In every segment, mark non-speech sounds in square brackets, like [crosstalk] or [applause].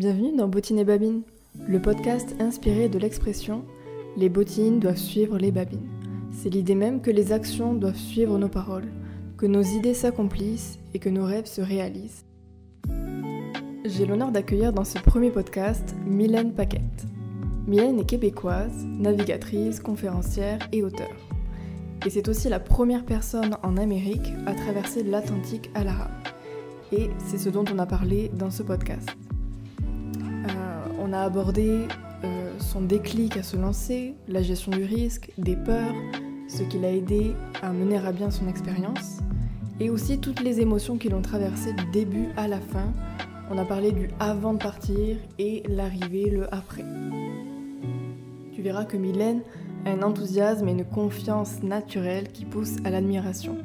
Bienvenue dans Bottines et Babines, le podcast inspiré de l'expression Les bottines doivent suivre les babines. C'est l'idée même que les actions doivent suivre nos paroles, que nos idées s'accomplissent et que nos rêves se réalisent. J'ai l'honneur d'accueillir dans ce premier podcast Mylène Paquette. Mylène est québécoise, navigatrice, conférencière et auteure. Et c'est aussi la première personne en Amérique à traverser l'Atlantique à la rame. Et c'est ce dont on a parlé dans ce podcast. On a abordé euh, son déclic à se lancer, la gestion du risque, des peurs, ce qui l'a aidé à mener à bien son expérience, et aussi toutes les émotions qui l'ont traversé du début à la fin. On a parlé du avant de partir et l'arrivée, le après. Tu verras que Mylène a un enthousiasme et une confiance naturelle qui poussent à l'admiration.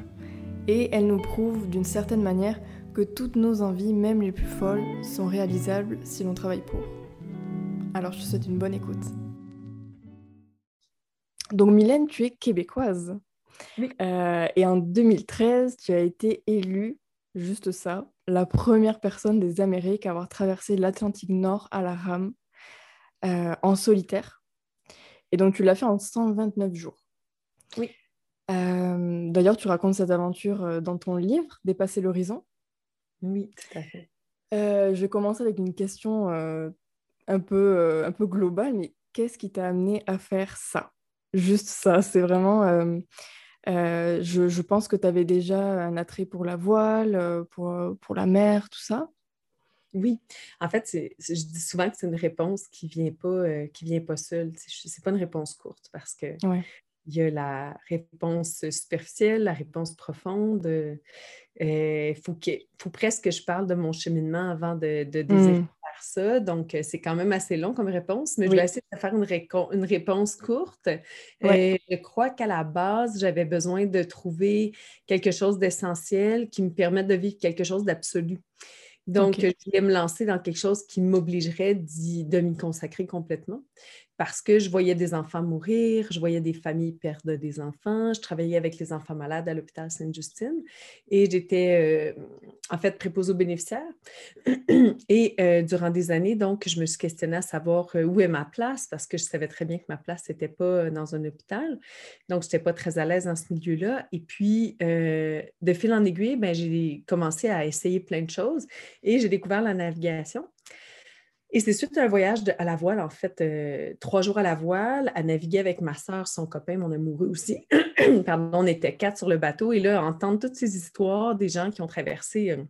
Et elle nous prouve d'une certaine manière que toutes nos envies, même les plus folles, sont réalisables si l'on travaille pour. Alors je te souhaite une bonne écoute. Donc Mylène, tu es québécoise. Euh, et en 2013, tu as été élue, juste ça, la première personne des Amériques à avoir traversé l'Atlantique Nord à la rame euh, en solitaire. Et donc tu l'as fait en 129 jours. Oui. Euh, d'ailleurs, tu racontes cette aventure dans ton livre, Dépasser l'horizon. Oui, tout à fait. je vais commencer avec une question un, peu, un peu globale, mais qu'est-ce qui t'a amené à faire ça? Juste ça, c'est vraiment... je, je, pense que tu avais déjà un attrait pour la voile, pour, pour la mer, tout ça. Oui, en fait, je dis souvent que c'est une réponse qui ne vient, pas, qui vient pas seule. Ce n'est pas une réponse courte parce que il y a la réponse superficielle, la réponse profonde. Il euh, faut, faut, presque que je parle de mon cheminement avant de, de désirer mmh. Faire ça. Donc, euh, c'est quand même assez long comme réponse, mais je vais essayer de faire une, une réponse courte. Euh, je crois qu'à la base, j'avais besoin de trouver quelque chose d'essentiel qui me permette de vivre quelque chose d'absolu. Donc, je voulais me lancer dans quelque chose qui m'obligerait de m'y consacrer complètement parce que je voyais des enfants mourir, je voyais des familles perdre des enfants, je travaillais avec les enfants malades à l'hôpital Sainte-Justine et j'étais euh, en fait préposée aux bénéficiaires. [clears throat] Et euh, durant des années, donc, je me suis questionnée à savoir euh, où est ma place parce que je savais très bien que ma place n'était pas dans un hôpital. Donc, je n'étais pas très à l'aise dans ce milieu-là. Et puis, de fil en aiguille, ben, j'ai commencé à essayer plein de choses et j'ai découvert la navigation. Et c'est suite à un voyage à la voile, en fait, euh, trois jours à la voile, à naviguer avec ma soeur, son copain, mon amoureux aussi. [clears throat] Pardon, on était quatre sur le bateau. Et là, entendre toutes ces histoires des gens qui ont traversé euh,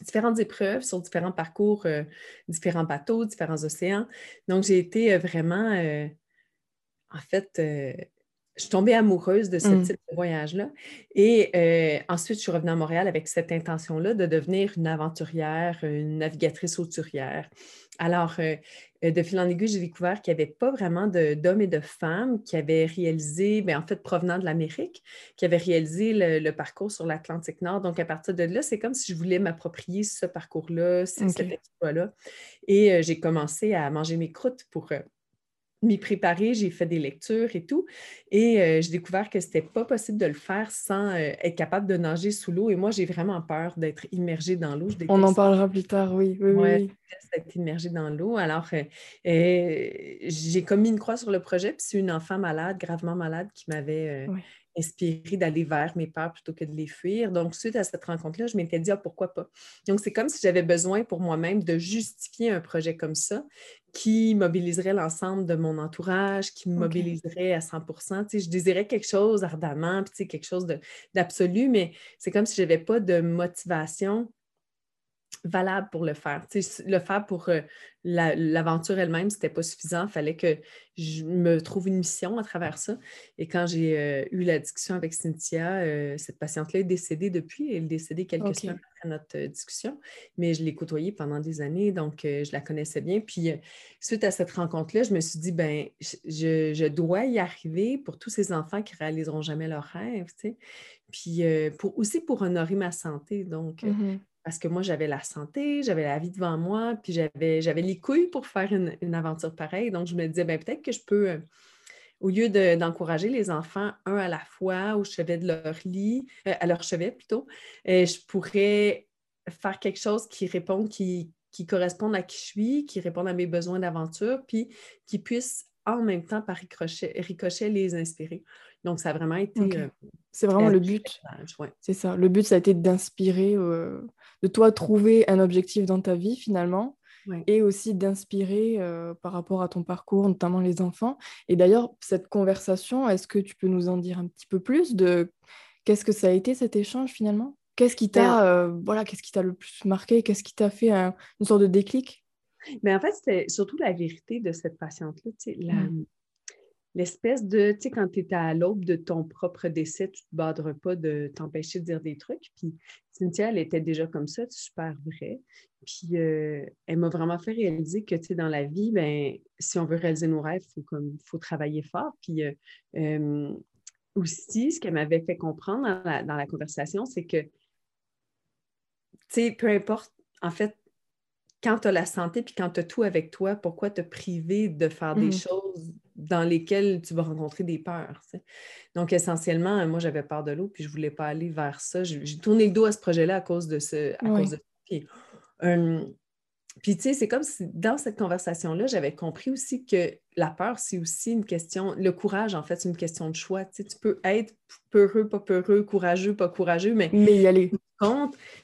différentes épreuves sur différents parcours, euh, différents bateaux, différents océans. Donc, j'ai été vraiment, en fait, je suis tombée amoureuse de ce mmh. type de voyage-là. Et euh, ensuite, je suis revenue à Montréal avec cette intention-là de devenir une aventurière, une navigatrice auturière. Alors, euh, euh, de fil en aiguille, j'ai découvert qu'il n'y avait pas vraiment d'hommes et de femmes qui avaient réalisé, bien, en fait, provenant de l'Amérique, qui avaient réalisé le, parcours sur l'Atlantique Nord. Donc, à partir de là, c'est comme si je voulais m'approprier ce parcours-là, cet exploit-là. Et j'ai commencé à manger mes croûtes pour m'y préparer, j'ai fait des lectures et tout. Et euh, j'ai découvert que ce n'était pas possible de le faire sans euh, être capable de nager sous l'eau. Et moi, j'ai vraiment peur d'être immergée dans l'eau. On en parlera plus tard, oui. oui, oui. d'être immergée dans l'eau. Alors, euh, j'ai commis une croix sur le projet, puis c'est une enfant malade, gravement malade, qui m'avait inspirée d'aller vers mes peurs plutôt que de les fuir. Donc, suite à cette rencontre-là, je m'étais dit, ah, pourquoi pas? Donc, c'est comme si j'avais besoin pour moi-même de justifier un projet comme ça qui mobiliserait l'ensemble de mon entourage, qui me mobiliserait à 100% Je désirais quelque chose ardemment, puis quelque chose d'absolu, mais c'est comme si je n'avais pas de motivation valable pour le faire. le faire pour euh, l'aventure elle-même, ce n'était pas suffisant. Il fallait que je me trouve une mission à travers ça. Et quand j'ai euh, eu la discussion avec Cynthia, euh, cette patiente-là est décédée depuis. Elle est décédée quelques semaines après notre discussion, mais je l'ai côtoyée pendant des années, donc je la connaissais bien. Puis suite à cette rencontre-là, je me suis dit, ben, je, dois y arriver pour tous ces enfants qui réaliseront jamais leurs rêves. Puis pour, aussi pour honorer ma santé. Donc, mmh parce que moi, j'avais la santé, j'avais la vie devant moi, puis j'avais, les couilles pour faire une, aventure pareille. Donc, je me disais, ben, peut-être que je peux, euh, au lieu d'encourager les enfants un à la fois au chevet de leur lit, euh, à leur chevet plutôt, euh, je pourrais faire quelque chose qui répond, qui, correspondent à qui je suis, qui répondent à mes besoins d'aventure, puis qui puissent en même temps, par ricochet, ricochet les inspirer. Donc, ça a vraiment été. Euh, c'est vraiment le but. C'est ça. Le but, ça a été d'inspirer, euh, de toi trouver un objectif dans ta vie finalement, et aussi d'inspirer euh, par rapport à ton parcours, notamment les enfants. Et d'ailleurs, cette conversation, est-ce que tu peux nous en dire un petit peu plus de qu'est-ce que ça a été cet échange finalement? Qu'est-ce qui t'a ben voilà, qu'est-ce qui t'a le plus marqué? Qu'est-ce qui t'a fait une sorte de déclic? Mais en fait, c'était surtout la vérité de cette patiente-là. La, mmh l'espèce de, tu sais, quand tu es à l'aube de ton propre décès, tu ne te baderas pas de t'empêcher de dire des trucs. Puis Cynthia, elle était déjà comme ça, super vrai. Puis euh, elle m'a vraiment fait réaliser que, tu sais, dans la vie, ben, si on veut réaliser nos rêves, il faut, faut travailler fort. Puis euh, euh, aussi, ce qu'elle m'avait fait comprendre dans la, dans la conversation, c'est que, tu sais, peu importe, en fait, quand tu as la santé puis quand tu as tout avec toi, pourquoi te priver de faire des mmh choses dans lesquelles tu vas rencontrer des peurs? Donc, essentiellement, moi, j'avais peur de l'eau puis je ne voulais pas aller vers ça. J'ai tourné le dos à ce projet-là à cause de ce. À cause de... Puis, puis, tu sais, c'est comme si dans cette conversation-là, j'avais compris aussi que la peur, c'est aussi une question, le courage, en fait, c'est une question de choix. Tu, sais, tu peux être peureux, pas peureux, courageux, pas courageux, mais, mais y aller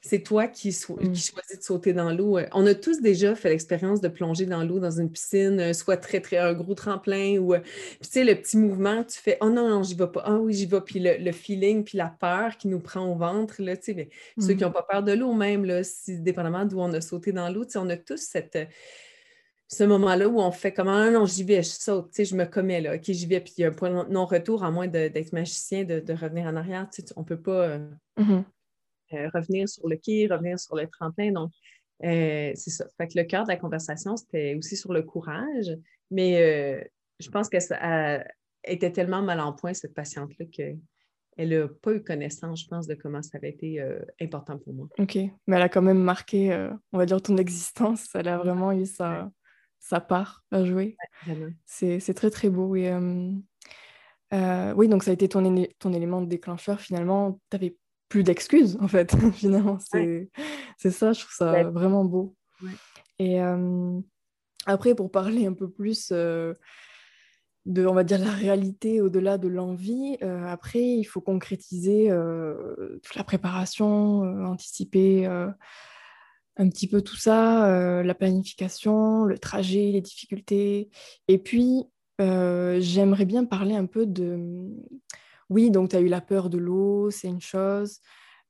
c'est toi qui, mm. choisis de sauter dans l'eau. Euh, on a tous déjà fait l'expérience de plonger dans l'eau dans une piscine, euh, soit très, très un gros tremplin ou, euh, tu sais, le petit mouvement, tu fais, oh non, non, j'y vais pas, ah oui, j'y vais, puis le, feeling, puis la peur qui nous prend au ventre, là, tu sais, ceux qui n'ont mm. pas peur de l'eau même, là, si, dépendamment d'où on a sauté dans l'eau, tu sais, on a tous cette ce moment-là où on fait comme ah non, j'y vais, je saute, tu sais, je me commets là, ok, j'y vais, puis il y a un point de non-retour, à moins d'être magicien, de, revenir en arrière, tu sais, on ne peut pas. Mm-hmm. Revenir sur le quai, revenir sur le tremplin. Donc, euh, c'est ça. Fait que le cœur de la conversation, c'était aussi sur le courage, mais euh, je pense qu'elle était tellement mal en point, cette patiente-là, qu'elle n'a pas eu connaissance, je pense, de comment ça avait été important pour moi. OK. Mais elle a quand même marqué, on va dire, ton existence. Elle a vraiment eu sa, sa part à jouer. c'est très, très beau. Et, oui, donc ça a été ton, ton élément de déclencheur. Finalement, tu avais plus d'excuses, en fait, [laughs] finalement. C'est ça, je trouve ça vraiment beau. Et euh, après, pour parler un peu plus euh, de, on va dire, la réalité au-delà de l'envie, euh, après, il faut concrétiser toute la préparation, anticiper un petit peu tout ça, la planification, le trajet, les difficultés. Et puis, j'aimerais bien parler un peu de oui, donc tu as eu la peur de l'eau, c'est une chose.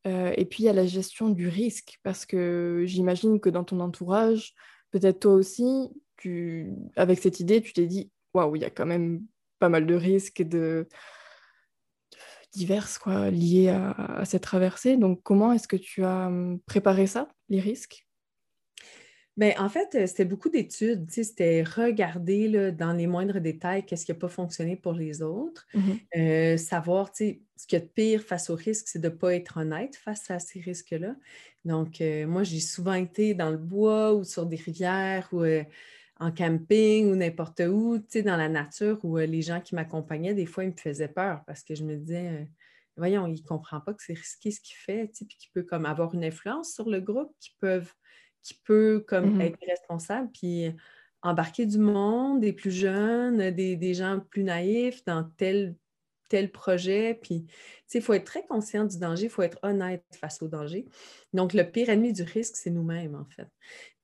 Euh, et puis il y a la gestion du risque, parce que j'imagine que dans ton entourage, peut-être toi aussi, tu, avec cette idée, tu t'es dit, waouh, il y a quand même pas mal de risques de, divers quoi, liés à, cette traversée. Donc comment est-ce que tu as hum, préparé ça, les risques? Bien, en fait, euh, c'était beaucoup d'études. C'était regarder là, dans les moindres détails qu'est-ce qui n'a pas fonctionné pour les autres. Mmh euh, savoir, ce qu'il y a de pire face aux risques, c'est de ne pas être honnête face à ces risques-là. Donc, euh, moi, j'ai souvent été dans le bois ou sur des rivières ou en camping ou n'importe où, dans la nature, où les gens qui m'accompagnaient, des fois, ils me faisaient peur parce que je me disais, voyons, il ne comprend pas que c'est risqué ce qu'il fait, puis qu'il peut comme avoir une influence sur le groupe, qui peuvent qui peut comme mmh être responsable, puis embarquer du monde, des plus jeunes, des, gens plus naïfs dans tel, tel projet. Puis, il faut être très conscient du danger, il faut être honnête face au danger. Donc, le pire ennemi du risque, c'est nous-mêmes, en fait.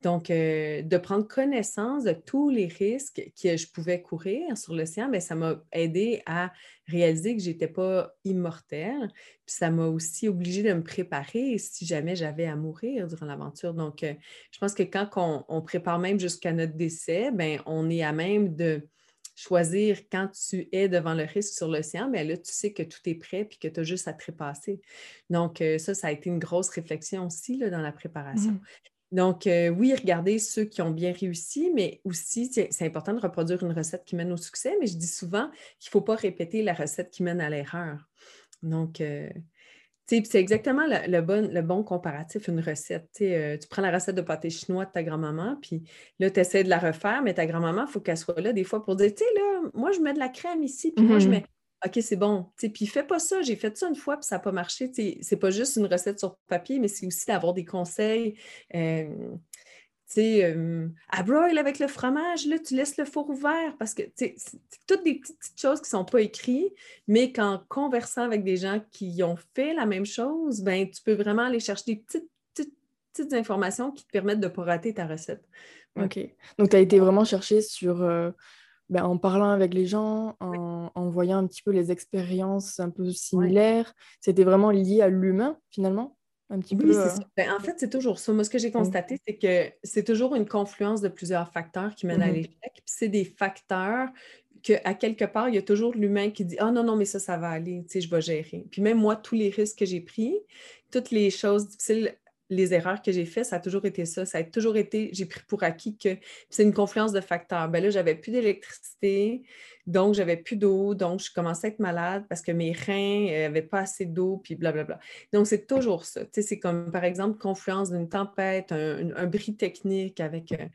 Donc, euh, de prendre connaissance de tous les risques que je pouvais courir sur l'océan, ben, ça m'a aidé à réaliser que je n'étais pas immortelle. Puis ça m'a aussi obligé de me préparer si jamais j'avais à mourir durant l'aventure. Donc, euh, je pense que quand on, prépare même jusqu'à notre décès, ben, on est à même de choisir quand tu es devant le risque sur l'océan, mais là, tu sais que tout est prêt puis que tu as juste à trépasser. Donc, euh, ça, ça a été une grosse réflexion aussi là, dans la préparation. Mmh donc, euh, oui, regardez ceux qui ont bien réussi, mais aussi, c'est important de reproduire une recette qui mène au succès, mais je dis souvent qu'il ne faut pas répéter la recette qui mène à l'erreur. Donc, euh, c'est exactement le, bon, le, bon, comparatif, une recette. Euh, tu prends la recette de pâté chinois de ta grand-maman, puis là, tu essaies de la refaire, mais ta grand-maman, il faut qu'elle soit là des fois pour dire, tu sais, là, moi, je mets de la crème ici, puis moi, je mmh mets OK, c'est bon. Puis fais pas ça, j'ai fait ça une fois, puis ça n'a pas marché. C'est pas juste une recette sur papier, mais c'est aussi d'avoir des conseils. Sais, euh, à broil avec le fromage, là, tu laisses le four ouvert parce que c'est toutes des petites, choses qui ne sont pas écrites, mais qu'en conversant avec des gens qui ont fait la même chose, ben, tu peux vraiment aller chercher des petites, petites, informations qui te permettent de ne pas rater ta recette. OK. Donc, tu as été vraiment chercher sur, euh, ben, en parlant avec les gens, en, voyant un petit peu les expériences un peu similaires. C'était vraiment lié à l'humain, finalement? Oui, c'est euh, ça. Ben, en fait, c'est toujours ça. Moi, ce que j'ai constaté, c'est que c'est toujours une confluence de plusieurs facteurs qui mènent à mm-hmm. l'échec. Puis c'est des facteurs qu'à quelque part, il y a toujours l'humain qui dit Ah non, non, mais ça, ça va aller, tu sais, je vais gérer. Puis même moi, tous les risques que j'ai pris, toutes les choses difficiles les erreurs que j'ai faites, ça a toujours été ça. Ça a toujours été, j'ai pris pour acquis que c'est une confluence de facteurs. Ben là, j'avais plus d'électricité, donc j'avais plus d'eau, donc je commençais à être malade parce que mes reins n'avaient pas assez d'eau, puis blablabla. Donc, c'est toujours ça. c'est comme, par exemple, confluence d'une tempête, un, bris technique avec... Euh,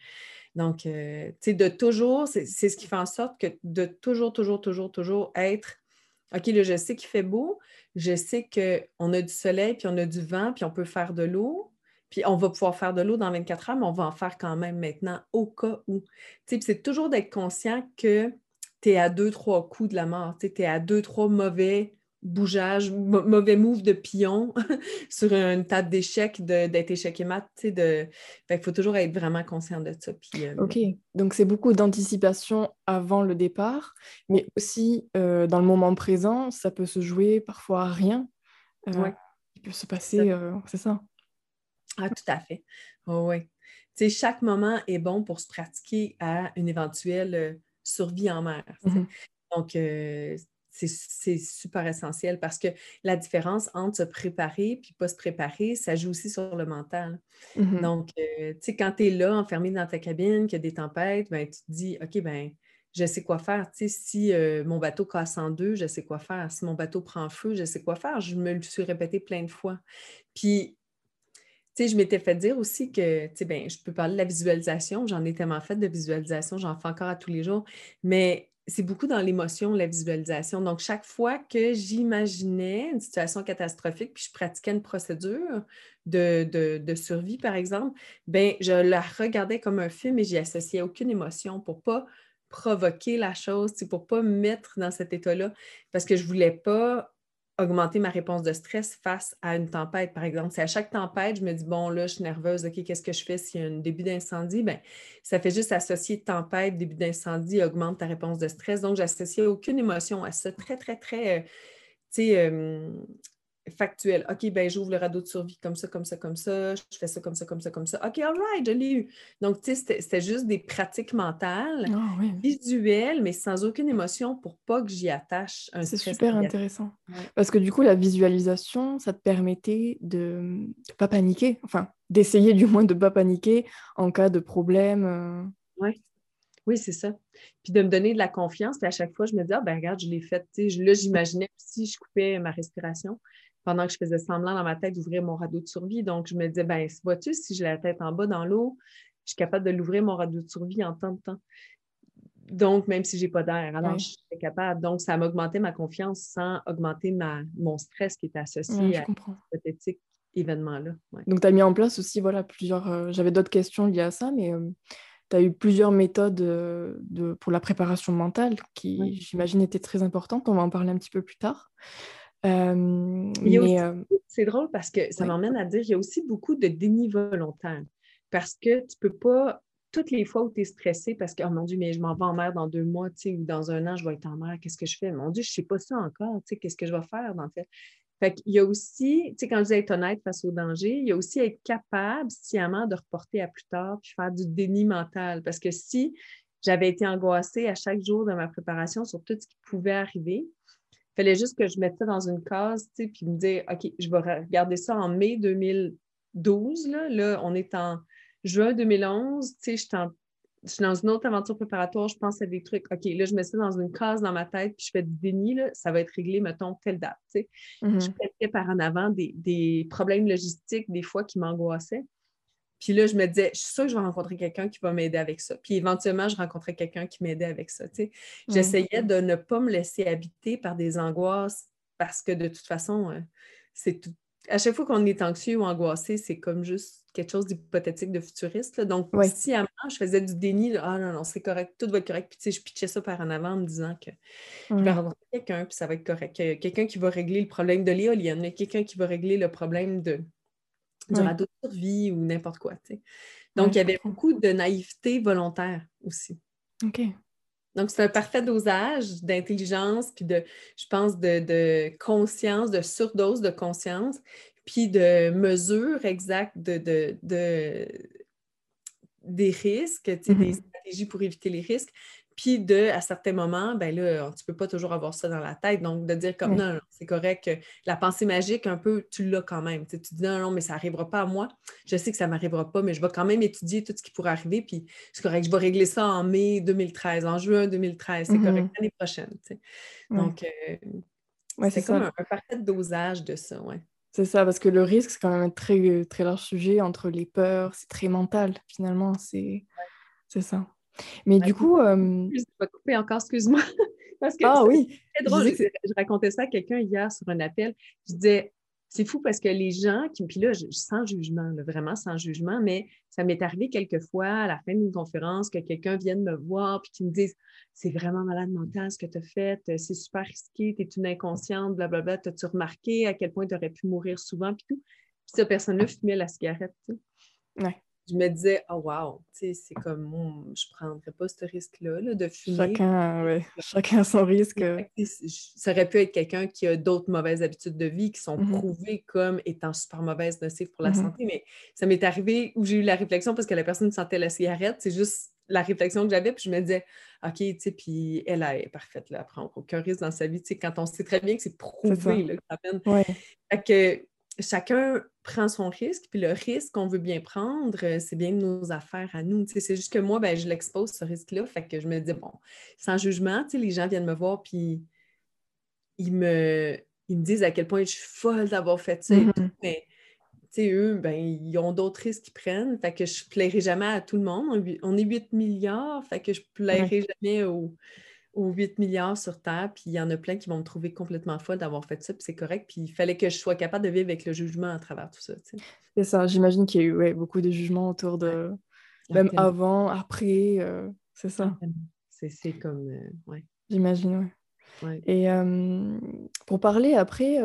donc, euh, tu sais, de toujours, c'est ce qui fait en sorte que de toujours, toujours, toujours, toujours être OK, là, je sais qu'il fait beau, je sais qu'on a du soleil, puis on a du vent, puis on peut faire de l'eau, puis on va pouvoir faire de l'eau dans 24 heures, mais on va en faire quand même maintenant au cas où. C'est toujours d'être conscient que tu es à deux, trois coups de la mort, tu es à deux, trois mauvais bougeage, mauvais move de pion [laughs] sur une table d'échecs, d'être échec et mat. De... il faut toujours être vraiment conscient de ça. Euh, OK. Donc, c'est beaucoup d'anticipation avant le départ, mais aussi euh, dans le moment présent, ça peut se jouer parfois à rien. Euh, Il peut se passer, euh, c'est ça. Ah, tout à fait. Oh, oui. chaque moment est bon pour se pratiquer à une éventuelle survie en mer. Mm-hmm. Donc, c'est super essentiel parce que la différence entre se préparer puis pas se préparer, ça joue aussi sur le mental. Mmh Donc, euh, tu sais, quand tu es là, enfermé dans ta cabine, qu'il y a des tempêtes, ben, tu te dis, OK, ben je sais quoi faire. Tu sais, si euh, mon bateau casse en deux, je sais quoi faire. Si mon bateau prend feu, je sais quoi faire. Je me le suis répété plein de fois. Puis, tu sais, je m'étais fait dire aussi que, tu sais, ben, je peux parler de la visualisation. J'en ai tellement fait de visualisation, j'en fais encore à tous les jours. Mais c'est beaucoup dans l'émotion, la visualisation. Donc, chaque fois que j'imaginais une situation catastrophique, puis je pratiquais une procédure de, survie, par exemple, ben, je la regardais comme un film et j'y associais aucune émotion pour pas provoquer la chose, pour ne pas me mettre dans cet état-là, parce que je ne voulais pas augmenter ma réponse de stress face à une tempête, par exemple. C'est à chaque tempête, je me dis, bon, là, je suis nerveuse, OK, qu'est-ce que je fais s'il y a un début d'incendie? Bien, ça fait juste associer tempête, début d'incendie, augmente ta réponse de stress. Donc, j'associais aucune émotion à ça. Très, très, très, euh, tu sais, euh, factuel. OK, ben j'ouvre le radeau de survie comme ça, comme ça, comme ça, je fais ça comme ça, comme ça, comme ça. OK, all right, je l'ai eu. Donc, tu sais, c'était juste des pratiques mentales, ah visuelles, mais sans aucune émotion pour pas que j'y attache un C'est super intéressant. Parce que du coup, la visualisation, ça te permettait de ne pas paniquer, enfin, d'essayer du moins de ne pas paniquer en cas de problème. Euh. Oui. Oui, c'est ça. Puis de me donner de la confiance. Puis à chaque fois, je me dis, ah ben regarde, je l'ai fait. Là, j'imaginais si je coupais ma respiration pendant que je faisais semblant dans ma tête d'ouvrir mon radeau de survie. Donc, je me disais, ben vois-tu, si j'ai la tête en bas dans l'eau, je suis capable de l'ouvrir mon radeau de survie en temps de temps. Donc, même si je n'ai pas d'air, alors je suis capable. Donc, ça m'a augmenté ma confiance sans augmenter ma, mon stress qui était associé à cet événement-là. Donc, tu as mis en place aussi, voilà, plusieurs. Euh, j'avais d'autres questions liées à ça, mais euh, tu as eu plusieurs méthodes euh, de, pour la préparation mentale qui, j'imagine, étaient très importantes. On va en parler un petit peu plus tard. Euh, euh, c'est drôle parce que ça m'emmène à dire qu'il y a aussi beaucoup de déni volontaire. Parce que tu peux pas, toutes les fois où tu es stressé parce que, oh mon Dieu, mais je m'en vais en mer dans deux mois, ou dans un an, je vais être en mer, qu'est-ce que je fais? Mon Dieu, je ne sais pas ça encore, qu'est-ce que je vais faire dans fait? Fait qu'il y a aussi, tu sais, quand je dis être honnête face au danger, il y a aussi être capable sciemment de reporter à plus tard puis faire du déni mental. Parce que si j'avais été angoissée à chaque jour de ma préparation sur tout ce qui pouvait arriver, fallait juste que je mette ça dans une case, tu sais, puis me dire, OK, je vais regarder ça en mai 2012. Là, là on est en juin 2011. Tu sais, je suis, dans une autre aventure préparatoire, je pense à des trucs. OK, là, je mets ça dans une case dans ma tête, puis je fais du déni, là, ça va être réglé, mettons, telle date. Tu sais. Mm-hmm. Je mettais par en avant des, des, problèmes logistiques, des fois, qui m'angoissaient. Puis là, je me disais, je suis sûre que je vais rencontrer quelqu'un qui va m'aider avec ça. Puis éventuellement, je rencontrais quelqu'un qui m'aidait avec ça. J'essayais de ne pas me laisser habiter par des angoisses parce que de toute façon, euh, c'est tout, à chaque fois qu'on est anxieux ou angoissé, c'est comme juste quelque chose d'hypothétique, de futuriste. Donc, si à moi, je faisais du déni, ah non, non, c'est correct, tout va être correct. Puis, tu sais, je pitchais ça par en avant en me disant que je vais rencontrer quelqu'un, puis ça va être correct. Quelqu'un qui va régler le problème de l'éolienne, quelqu'un qui va régler le problème de, du radeau de survie ou n'importe quoi. Donc, il y avait beaucoup de naïveté volontaire aussi. OK. Donc, c'est un parfait dosage d'intelligence, puis de, je pense, de, conscience, de surdose de conscience, puis de mesure exacte de, des risques, des mm-hmm. stratégies pour éviter les risques, puis de, à certains moments, ben là, tu peux pas toujours avoir ça dans la tête. Donc, de dire comme non, non c'est correct, la pensée magique, un peu, tu l'as quand même. Tu, dis non, non, mais ça n'arrivera pas à moi. Je sais que ça ne m'arrivera pas, mais je vais quand même étudier tout ce qui pourrait arriver. Puis c'est correct, je vais régler ça en mai 2013, en juin 2013. C'est correct, mm-hmm. l'année prochaine. Donc, euh, c'est comme un, parfait dosage de ça, ouais. C'est ça, parce que le risque, c'est quand même un très, très large sujet entre les peurs, c'est très mental, finalement. C'est ça. Mais du coup. Euh... Je vais couper encore, excuse-moi. [laughs] parce que ah oui. C'est drôle. Je, racontais ça à quelqu'un hier sur un appel. Je disais, c'est fou parce que les gens qui. Puis là, sans jugement, vraiment sans jugement, mais ça m'est arrivé quelquefois à la fin d'une conférence que quelqu'un vienne me voir puis qui me dise C'est vraiment malade mental ce que tu as fait, c'est super risqué, tu es une inconsciente, blablabla. T'as-tu remarqué à quel point tu aurais pu mourir souvent? Puis tout. Puis cette personne-là fumait la cigarette. Tu Ouais je me disais, oh wow, c'est comme, je ne prendrais pas ce risque-là de fumer. Chacun, ouais. [laughs] Chacun son risque. Ça aurait pu être quelqu'un qui a d'autres mauvaises habitudes de vie qui sont mmh prouvées comme étant super mauvaises, nocives pour la mmh santé. Mais ça m'est arrivé où j'ai eu la réflexion parce que la personne sentait la cigarette. C'est juste la réflexion que j'avais, puis je me disais, OK, tu sais, puis elle, est parfaite, là, elle prend aucun risque dans sa vie, tu sais, quand on sait très bien que c'est prouvé, là, que ça peine. Fait que chacun prend son risque, puis le risque qu'on veut bien prendre, euh, c'est bien nos affaires à nous. C'est juste que moi, ben, je l'expose, ce risque-là. Fait que je me dis, bon, sans jugement, les gens viennent me voir, puis ils me, ils me disent à quel point je suis folle d'avoir fait ça. Mm-hmm. Mais eux, ben, ils ont d'autres risques qu'ils prennent. Fait que je ne plairai jamais à tout le monde. On est 8 milliards, fait que je ne plairai jamais aux, aux 8 milliards sur Terre, puis il y en a plein qui vont me trouver complètement folle d'avoir fait ça, puis c'est correct. Puis il fallait que je sois capable de vivre avec le jugement à travers tout ça. C'est ça, j'imagine qu'il y a eu beaucoup de jugements autour de. Même avant, après, euh, c'est ça. C'est comme. Euh, ouais. J'imagine, oui. Et pour parler après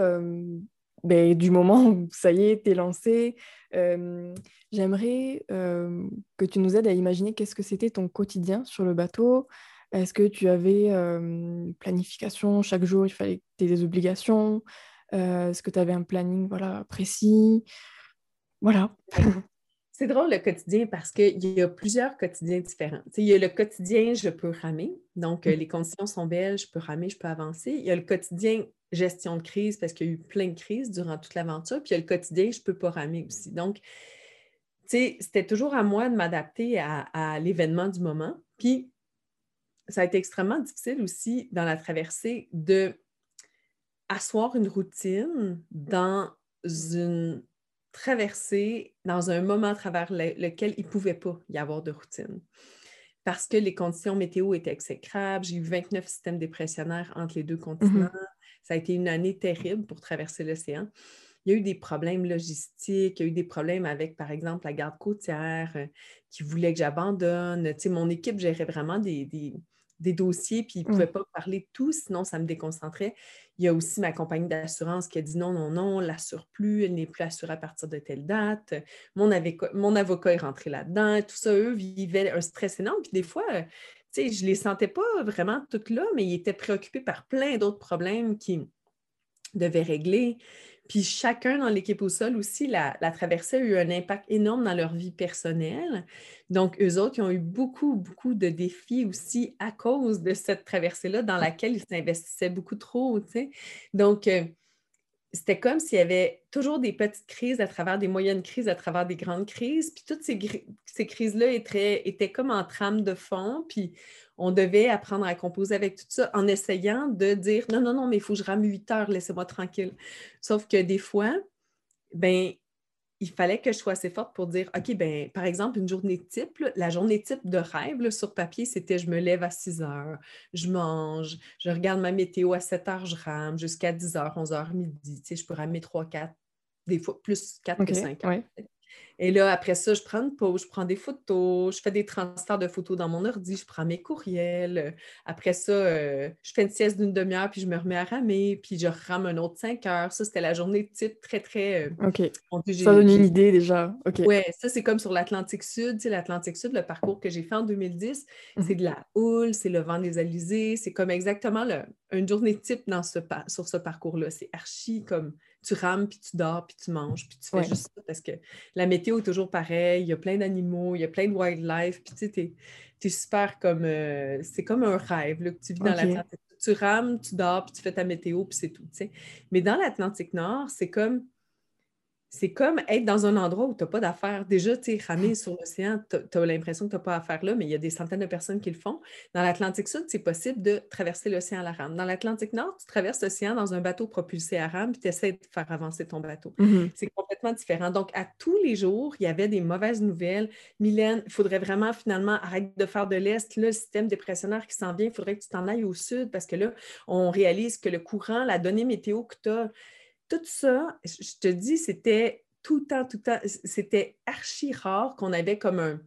ben, du moment où ça y est, t'es lancé, j'aimerais que tu nous aides à imaginer qu'est-ce que c'était ton quotidien sur le bateau. Est-ce que tu avais une planification chaque jour, il fallait que tu aies des obligations? Est-ce que tu avais un planning voilà, précis? Voilà. [laughs] C'est drôle le quotidien parce qu'il y a plusieurs quotidiens différents. il y a le quotidien, je peux ramer, donc mmh. les conditions sont belles, je peux ramer, je peux avancer. Il y a le quotidien gestion de crise parce qu'il y a eu plein de crises durant toute l'aventure. Puis il y a le quotidien, je ne peux pas ramer aussi. Donc, c'était toujours à moi de m'adapter à, à l'événement du moment. Puis ça a été extrêmement difficile aussi dans la traversée de asseoir une routine dans une traversée, dans un moment à travers lequel il ne pouvait pas y avoir de routine. Parce que les conditions météo étaient exécrables. J'ai eu 29 systèmes dépressionnaires entre les deux mmh continents. Ça a été une année terrible pour traverser l'océan. Il y a eu des problèmes logistiques, il y a eu des problèmes avec, par exemple, la garde côtière euh, qui voulait que j'abandonne. Tu sais, mon équipe gérait vraiment des, des dossiers, puis ils ne pouvaient pas parler de tout, sinon ça me déconcentrait. Il y a aussi ma compagnie d'assurance qui a dit non, non, non, l'assure plus, elle n'est plus assurée à partir de telle date. Mon, avocat, mon avocat est rentré là-dedans. Tout ça, eux vivaient un stress énorme. Puis des fois, tu sais, je ne les sentais pas vraiment toutes là, mais ils étaient préoccupés par plein d'autres problèmes qui devaient régler. Puis chacun dans l'équipe au sol aussi, la, traversée a eu un impact énorme dans leur vie personnelle. Donc, eux autres, ils ont eu beaucoup, beaucoup de défis aussi à cause de cette traversée-là dans laquelle ils s'investissaient beaucoup trop. Donc, euh, c'était comme s'il y avait toujours des petites crises à travers des moyennes crises, à travers des grandes crises. Puis toutes ces, ces crises-là étaient, étaient, comme en trame de fond. Puis on devait apprendre à composer avec tout ça en essayant de dire non, non, non, mais il faut que je rame 8 heures, laissez-moi tranquille. Sauf que des fois, ben, il fallait que je sois assez forte pour dire OK, ben, par exemple, une journée type, la journée type de rêve sur papier, c'était je me lève à 6 heures, je mange, je regarde ma météo à 7 heures, je rame jusqu'à 10 heures, 11 heures, midi. Tu sais, je peux ramer 3, 4, des fois plus 4 que 5 heures. Et là, après ça, je prends une pause, je prends des photos, je fais des transferts de photos dans mon ordi, je prends mes courriels. Après ça, euh, je fais une sieste d'une demi-heure, puis je me remets à ramer, puis je rame un autre cinq heures. Ça, c'était la journée type très, très. Euh, OK. Ça donne une idée déjà. OK. Oui, ça, c'est comme sur l'Atlantique Sud. Tu sais, l'Atlantique Sud, le parcours que j'ai fait en 2010, mmh. c'est de la houle, c'est le vent des alizés. C'est comme exactement une journée type dans ce, sur ce parcours-là. C'est archi comme tu rames, puis tu dors, puis tu manges, puis tu fais juste ça parce que la météo est toujours pareille, il y a plein d'animaux, il y a plein de wildlife, puis tu sais, t'es es super comme... Euh, c'est comme un rêve là, que tu vis dans l'Atlantique. Tu rames, tu dors, puis tu fais ta météo, puis c'est tout, tu sais. Mais dans l'Atlantique Nord, c'est comme c'est comme être dans un endroit où tu n'as pas d'affaires. Déjà, tu es ramé sur l'océan, tu as, l'impression que tu n'as pas d'affaires là, mais il y a des centaines de personnes qui le font. Dans l'Atlantique Sud, c'est possible de traverser l'océan à la rame. Dans l'Atlantique Nord, tu traverses l'océan dans un bateau propulsé à rame, puis tu essaies de faire avancer ton bateau. Mm-hmm. C'est complètement différent. Donc, à tous les jours, il y avait des mauvaises nouvelles. Mylène, il faudrait vraiment finalement arrêter de faire de l'Est. le système dépressionnaire qui s'en vient, il faudrait que tu t'en ailles au Sud parce que là, on réalise que le courant, la donnée météo que tu as, tout ça, je te dis, c'était tout le temps, tout le temps, c'était archi rare qu'on avait comme un.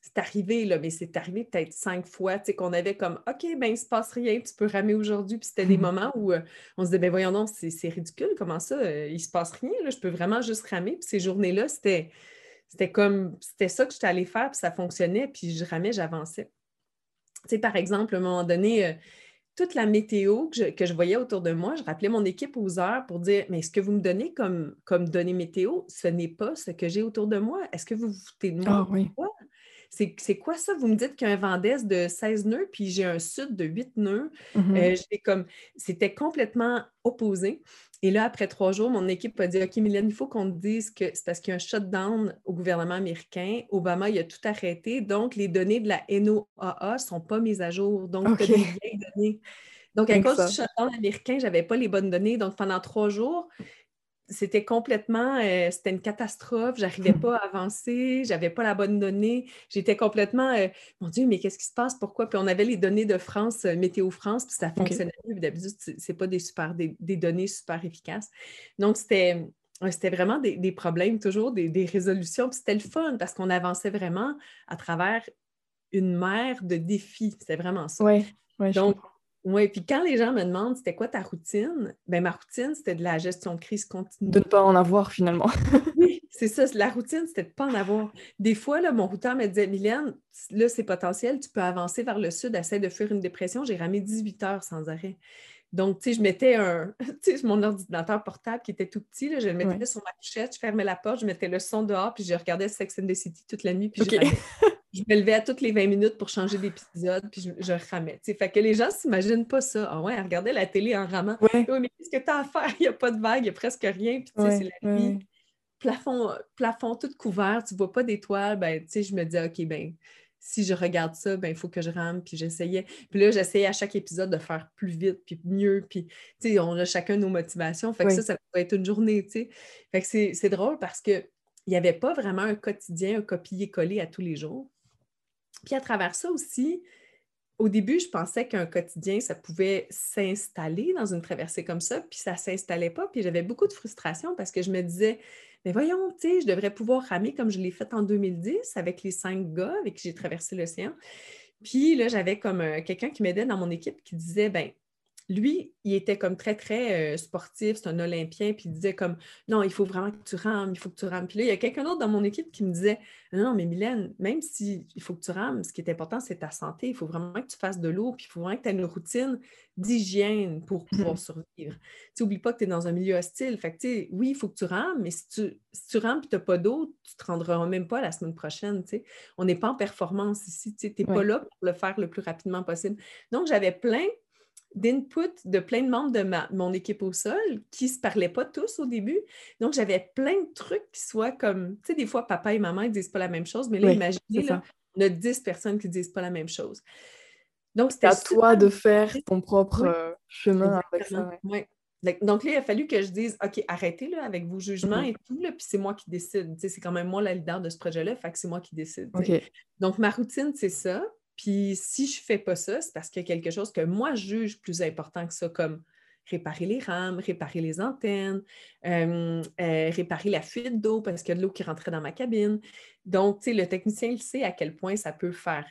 C'est arrivé, là, mais c'est arrivé peut-être cinq fois, tu sais, qu'on avait comme OK, ben il ne se passe rien, tu peux ramer aujourd'hui. Puis c'était des [laughs] moments où euh, on se disait, ben voyons, non, c'est ridicule, comment ça, euh, il ne se passe rien, là, je peux vraiment juste ramer. Puis ces journées-là, c'était. C'était comme, c'était ça que j'étais allée faire, puis ça fonctionnait, puis je ramais, j'avançais. Tu sais, par exemple, à un moment donné, euh, toute la météo que je, voyais autour de moi, je rappelais mon équipe aux heures pour dire Mais ce que vous me donnez comme, comme données météo, ce n'est pas ce que j'ai autour de moi. Est-ce que vous vous foutez de moi? Ah c'est quoi ça? Vous me dites qu'il y a un vent d'est de 16 nœuds, puis j'ai un sud de 8 nœuds. Mm-hmm. Euh, comme C'était complètement opposé. Et là, après trois jours, mon équipe a dit OK, Mylène, il faut qu'on te dise que c'est parce qu'il y a un shutdown au gouvernement américain. Obama, il a tout arrêté. Donc, les données de la NOAA ne sont pas mises à jour. Donc, des vieilles données. Donc, à cause du shutdown américain, je n'avais pas les bonnes données. Donc, pendant trois jours, c'était complètement, euh, c'était une catastrophe. J'arrivais pas à avancer, j'avais pas la bonne donnée. J'étais complètement, euh, mon Dieu, mais qu'est-ce qui se passe? Pourquoi? Puis on avait les données de France, euh, Météo France, puis ça fonctionnait. D'habitude, c'est pas des super, des, données super efficaces. Donc, c'était, c'était vraiment des, problèmes, toujours des, résolutions. Puis c'était le fun parce qu'on avançait vraiment à travers une mer de défis. C'était vraiment ça. Oui, ouais, Donc, oui, puis quand les gens me demandent c'était quoi ta routine, ben ma routine, c'était de la gestion de crise continue. De ne pas en avoir finalement. [laughs] oui, c'est ça. La routine, c'était de ne pas en avoir. Des fois, là, mon routeur me disait Mylène, là, c'est potentiel, tu peux avancer vers le sud, essaie de faire une dépression. J'ai ramé 18 heures sans arrêt. Donc, tu sais, je mettais un, [laughs] tu sais, mon ordinateur portable qui était tout petit, là, je le mettais sur ma couchette, je fermais la porte, je mettais le son dehors, puis je regardais Sex and the City toute la nuit, puis je [laughs] je me levais à toutes les 20 minutes pour changer d'épisode, puis je, je ramais. Fait que les gens ne s'imaginent pas ça. Ah ouais, regarder la télé en ramant. mais qu'est-ce que tu as à faire? Il n'y a pas de vague, il n'y a presque rien. Puis c'est la nuit. Plafond, plafond tout couvert, tu ne vois pas d'étoiles. Ben, je me dis, OK, ben si je regarde ça, ben il faut que je rame. Puis j'essayais. Puis là, j'essayais à chaque épisode de faire plus vite, puis mieux. Puis, on a chacun nos motivations. Fait que ça, ça peut être une journée, tu sais. Fait que c'est drôle parce que il n'y avait pas vraiment un quotidien, un copier-coller à tous les jours. Puis à travers ça aussi, au début, je pensais qu'un quotidien, ça pouvait s'installer dans une traversée comme ça, puis ça ne s'installait pas. Puis j'avais beaucoup de frustration parce que je me disais, mais voyons, tu sais, je devrais pouvoir ramer comme je l'ai fait en 2010 avec les cinq gars avec qui j'ai traversé l'océan. Puis là, j'avais comme euh, quelqu'un qui m'aidait dans mon équipe qui disait, ben lui, il était comme très, très euh, sportif, c'est un Olympien, puis il disait comme non, il faut vraiment que tu rames, il faut que tu rames. Puis là, il y a quelqu'un d'autre dans mon équipe qui me disait non, mais Mylène, même s'il faut que tu rames, ce qui est important, c'est ta santé. Il faut vraiment que tu fasses de l'eau, puis il faut vraiment que tu aies une routine d'hygiène pour pouvoir mmh survivre. Tu n'oublies pas que tu es dans un milieu hostile. Fait que, oui, il faut que tu rames, mais si tu, si tu rames et tu n'as pas d'eau, tu ne te rendras même pas la semaine prochaine. On n'est pas en performance ici. Tu n'es pas là pour le faire le plus rapidement possible. Donc, j'avais plein d'input de plein de membres de mon équipe au sol qui ne se parlaient pas tous au début. Donc, j'avais plein de trucs qui soient comme, tu sais, des fois, papa et maman ne disent pas la même chose, mais là, imaginez, là, on a 10 personnes qui ne disent pas la même chose. Donc, c'était à toi de faire ton propre euh, chemin avec ça. Donc là, il a fallu que je dise, OK, arrêtez là, avec vos jugements mm-hmm. et tout, là, puis c'est moi qui décide. C'est quand même moi la leader de ce projet-là, fait que c'est moi qui décide. Donc, ma routine, c'est ça. Puis si je ne fais pas ça, c'est parce qu'il y a quelque chose que moi je juge plus important que ça, comme réparer les rames, réparer les antennes, euh, réparer la fuite d'eau parce qu'il y a de l'eau qui rentrait dans ma cabine. Donc, le technicien, il sait à quel point ça peut faire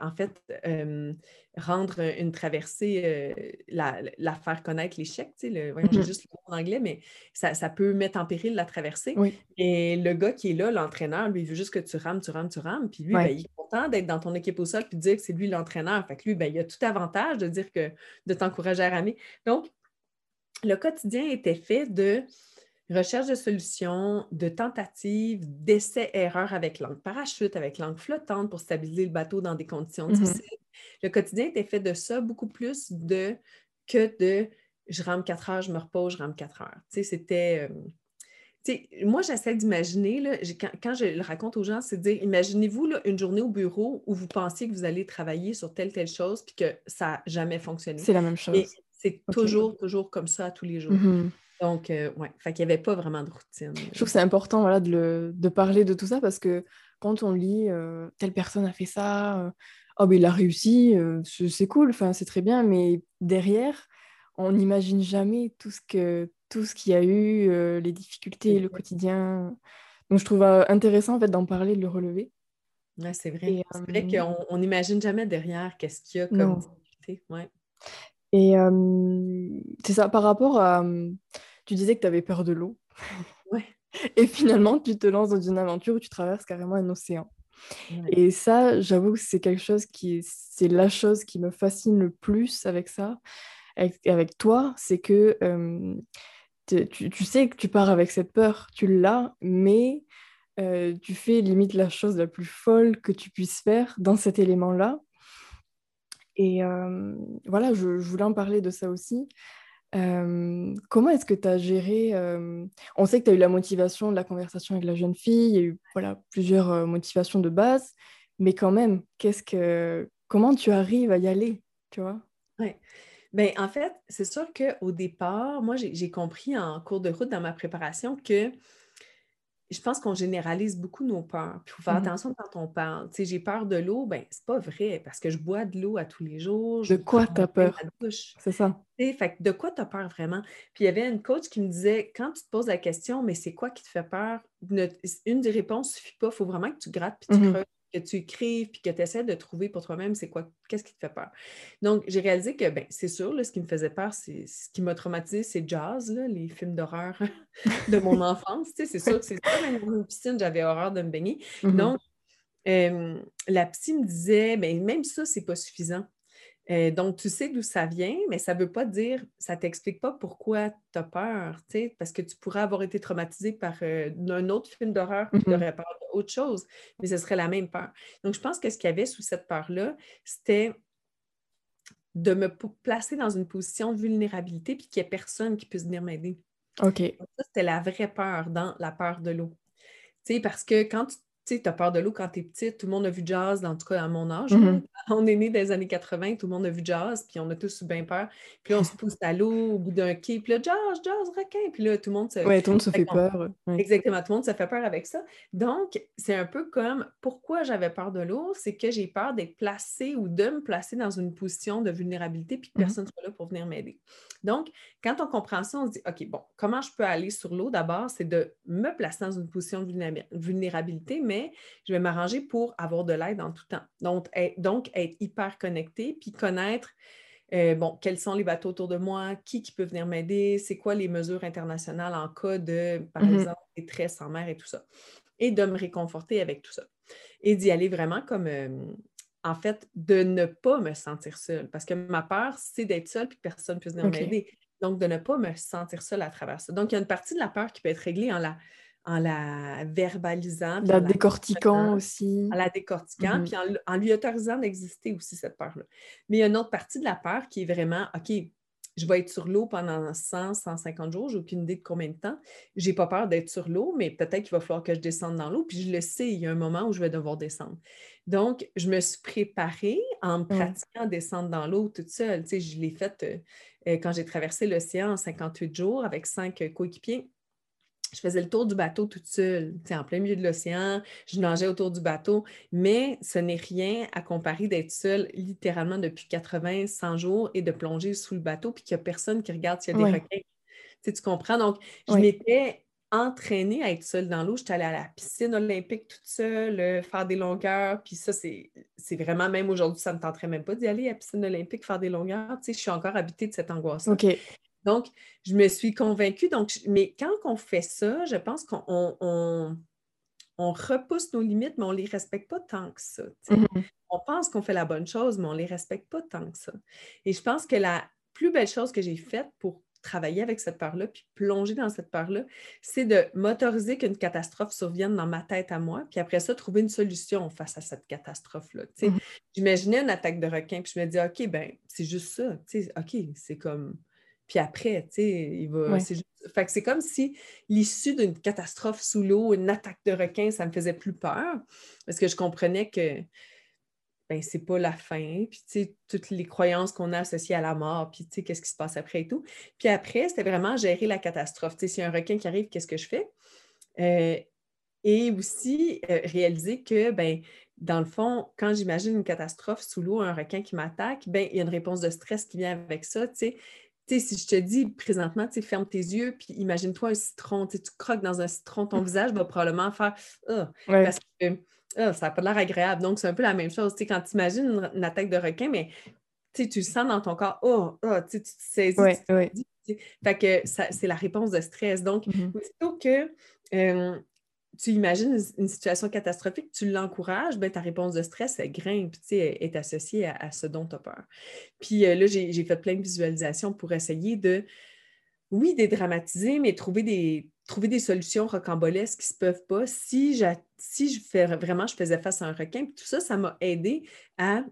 en fait, euh, rendre une traversée, euh, la, faire connaître l'échec. Tu sais, j'ai mmh juste le mot en anglais, mais ça, peut mettre en péril la traversée. Et le gars qui est là, l'entraîneur, lui, il veut juste que tu rames, tu rames, tu rames. Puis lui, ben, il est content d'être dans ton équipe au sol puis de dire que c'est lui l'entraîneur. Fait que lui, ben, il a tout avantage de dire que de t'encourager à ramer. Donc, le quotidien était fait de recherche de solutions, de tentatives, d'essais-erreurs avec langue parachute, avec langue flottante pour stabiliser le bateau dans des conditions mmh difficiles. Le quotidien était fait de ça, beaucoup plus de que de je rame quatre heures, je me repose, je rame quatre heures. Tu sais, c'était. Euh, moi, j'essaie d'imaginer, quand, quand, je le raconte aux gens, c'est de dire imaginez-vous une journée au bureau où vous pensiez que vous allez travailler sur telle, telle chose, puis que ça n'a jamais fonctionné. C'est la même chose. c'est toujours, toujours comme ça tous les jours. Mmh donc, euh, ouais, fait qu'il n'y avait pas vraiment de routine. Je trouve que c'est important voilà, de, parler de tout ça parce que quand on lit euh, telle personne a fait ça, euh, oh, ben, il a réussi, c'est cool, c'est très bien, mais derrière, on n'imagine jamais tout ce que tout ce qu'il y a eu, les difficultés, le quotidien. Donc, je trouve intéressant en fait, d'en parler, de le relever. Ouais, c'est vrai. C'est vrai qu'on n'imagine jamais derrière qu'est-ce qu'il y a comme difficulté. Ouais. Et c'est ça, par rapport à tu disais que tu avais peur de l'eau. Ouais. [laughs] Et finalement, tu te lances dans une aventure où tu traverses carrément un océan. Et ça, j'avoue que c'est quelque chose qui, c'est la chose qui me fascine le plus avec ça, avec, toi, c'est que tu, sais que tu pars avec cette peur, tu l'as, mais euh, tu fais limite la chose la plus folle que tu puisses faire dans cet élément-là. Et voilà, je, voulais en parler de ça aussi comment est-ce que tu as géré On sait que tu as eu la motivation de la conversation avec la jeune fille, il y a eu voilà, plusieurs motivations de base, mais quand même, qu'est-ce que comment tu arrives à y aller, tu vois? Oui. Ben, en fait, c'est sûr qu'au départ, moi, j'ai compris en cours de route dans ma préparation que je pense qu'on généralise beaucoup nos peurs. Puis il faut faire mmh attention quand on parle. Tu sais, j'ai peur de l'eau, ben c'est pas vrai parce que je bois de l'eau à tous les jours. De quoi tu as peur? C'est ça. Fait de quoi tu as peur vraiment? Puis il y avait une coach qui me disait quand tu te poses la question, mais c'est quoi qui te fait peur? Une, des réponses suffit pas. Il faut vraiment que tu grattes puis tu mmh creuses que tu écrives puis que tu essaies de trouver pour toi-même c'est quoi, qu'est-ce qui te fait peur. Donc, j'ai réalisé que, ben, c'est sûr, ce qui me faisait peur, c'est ce qui m'a traumatisé, c'est Jazz, les films d'horreur [laughs] de mon [laughs] enfance. c'est sûr que c'est ça, même dans une piscine, j'avais horreur de me baigner. Mm-hmm. Donc, la psy me disait, ben, même ça, c'est pas suffisant. Euh, donc, tu sais d'où ça vient, mais ça ne veut pas dire, ça ne t'explique pas pourquoi tu as peur, parce que tu pourrais avoir été traumatisé par euh, un autre film d'horreur qui mm-hmm. aurait peur d'autre chose, mais ce serait la même peur. Donc, je pense que ce qu'il y avait sous cette peur-là, c'était de me placer dans une position de vulnérabilité puis qu'il n'y ait personne qui puisse venir m'aider. OK. ça, c'était la vraie peur dans la peur de l'eau. Tu sais, parce que quand tu tu sais, as peur de l'eau quand tu es petite. Tout le monde a vu jazz, en tout cas à mon âge. Mm-hmm. [laughs] On est né des années 80, tout le monde a vu jazz, puis on a tous eu bien peur. Puis là, on se pousse à l'eau au bout d'un quai, puis là, jazz, jazz, requin. Puis là, tout le monde se. Oui, tout le monde se fait peur. Exactement, tout le monde se fait peur avec ça. Donc, c'est un peu comme pourquoi j'avais peur de l'eau, c'est que j'ai peur d'être placée ou de me placer dans une position de vulnérabilité, puis que mm-hmm. personne ne soit là pour venir m'aider. Donc, quand on comprend ça, on se dit, OK, bon, comment je peux aller sur l'eau d'abord? C'est de me placer dans une position de vulnérabilité, mais je vais m'arranger pour avoir de l'aide en tout temps. Donc, être, donc, être hyper connecté, puis connaître, euh, bon, quels sont les bateaux autour de moi, qui, qui peut venir m'aider, c'est quoi les mesures internationales en cas de, par mm-hmm. exemple, détresse en mer et tout ça. Et de me réconforter avec tout ça. Et d'y aller vraiment comme, euh, en fait, de ne pas me sentir seule. Parce que ma peur, c'est d'être seule puis que personne ne puisse venir m'aider. Donc, de ne pas me sentir seule à travers ça. Donc, il y a une partie de la peur qui peut être réglée en la, en la verbalisant. La, décortiquant aussi. En la décortiquant, mm-hmm. puis en, en, lui autorisant d'exister aussi, cette peur-là. Mais il y a une autre partie de la peur qui est vraiment, OK, je vais être sur l'eau pendant 100, 150 jours, j'ai aucune idée de combien de temps. J'ai pas peur d'être sur l'eau, mais peut-être qu'il va falloir que je descende dans l'eau, puis je le sais, il y a un moment où je vais devoir descendre. Donc, je me suis préparée en me pratiquant descendre dans l'eau toute seule. Tu sais, je l'ai faite euh, euh, quand j'ai traversé l'océan en 58 jours avec cinq coéquipiers. Je faisais le tour du bateau toute seule, en plein milieu de l'océan, je nageais autour du bateau, mais ce n'est rien à comparer d'être seule littéralement depuis 80, 100 jours et de plonger sous le bateau, puis qu'il n'y a personne qui regarde s'il y a des requins. Tu, tu comprends? Donc, je m'étais entraînée à être seule dans l'eau. J'étais allée à la piscine olympique toute seule, euh, faire des longueurs. Puis ça, c'est vraiment, même aujourd'hui, ça ne me tenterait même pas d'y aller à la piscine olympique, faire des longueurs. Tu sais, je suis encore habitée de cette angoisse. OK. Donc, je me suis convaincue. Donc, mais quand on fait ça, je pense qu'on on, repousse nos limites, mais on ne les respecte pas tant que ça. Mm-hmm. On pense qu'on fait la bonne chose, mais on ne les respecte pas tant que ça. Et je pense que la plus belle chose que j'ai faite pour travailler avec cette peur-là, puis plonger dans cette peur-là, c'est de m'autoriser qu'une catastrophe survienne dans ma tête à moi, puis après ça, trouver une solution face à cette catastrophe-là. Mm-hmm. J'imaginais une attaque de requin, puis je me dis, OK, ben c'est juste ça. OK, c'est comme puis après, tu sais, il va. Fait que c'est comme si l'issue d'une catastrophe sous l'eau, une attaque de requin, ça me faisait plus peur parce que je comprenais que ben, c'est pas la fin. Puis, tu sais, toutes les croyances qu'on a associées à la mort, puis, tu sais, qu'est-ce qui se passe après et tout. Puis après, c'était vraiment gérer la catastrophe. Tu sais, s'il y a un requin qui arrive, qu'est-ce que je fais? Euh, et aussi euh, réaliser que, ben, dans le fond, quand j'imagine une catastrophe sous l'eau, un requin qui m'attaque, ben, il y a une réponse de stress qui vient avec ça. Tu sais, si je te dis présentement, ferme tes yeux, puis imagine-toi un citron, tu croques dans un citron, ton mmh. visage va probablement faire ah, parce que ah, ça n'a pas l'air agréable. Donc, c'est un peu la même chose. quand tu imagines une, attaque de requin, mais tu le sens dans ton corps, oh, oh tu te saisis. fait que c'est la réponse de stress. Donc, mmh plutôt que tu imagines une situation catastrophique, tu l'encourages, ben, ta réponse de stress, elle grimpe, elle est associée à, ce dont tu as peur. Puis euh, là, j'ai fait plein de visualisations pour essayer de, oui, dédramatiser, mais trouver des, trouver des solutions rocambolesques qui ne se peuvent pas. Si, si je fais, vraiment je faisais face à un requin, puis tout ça, ça m'a aidé à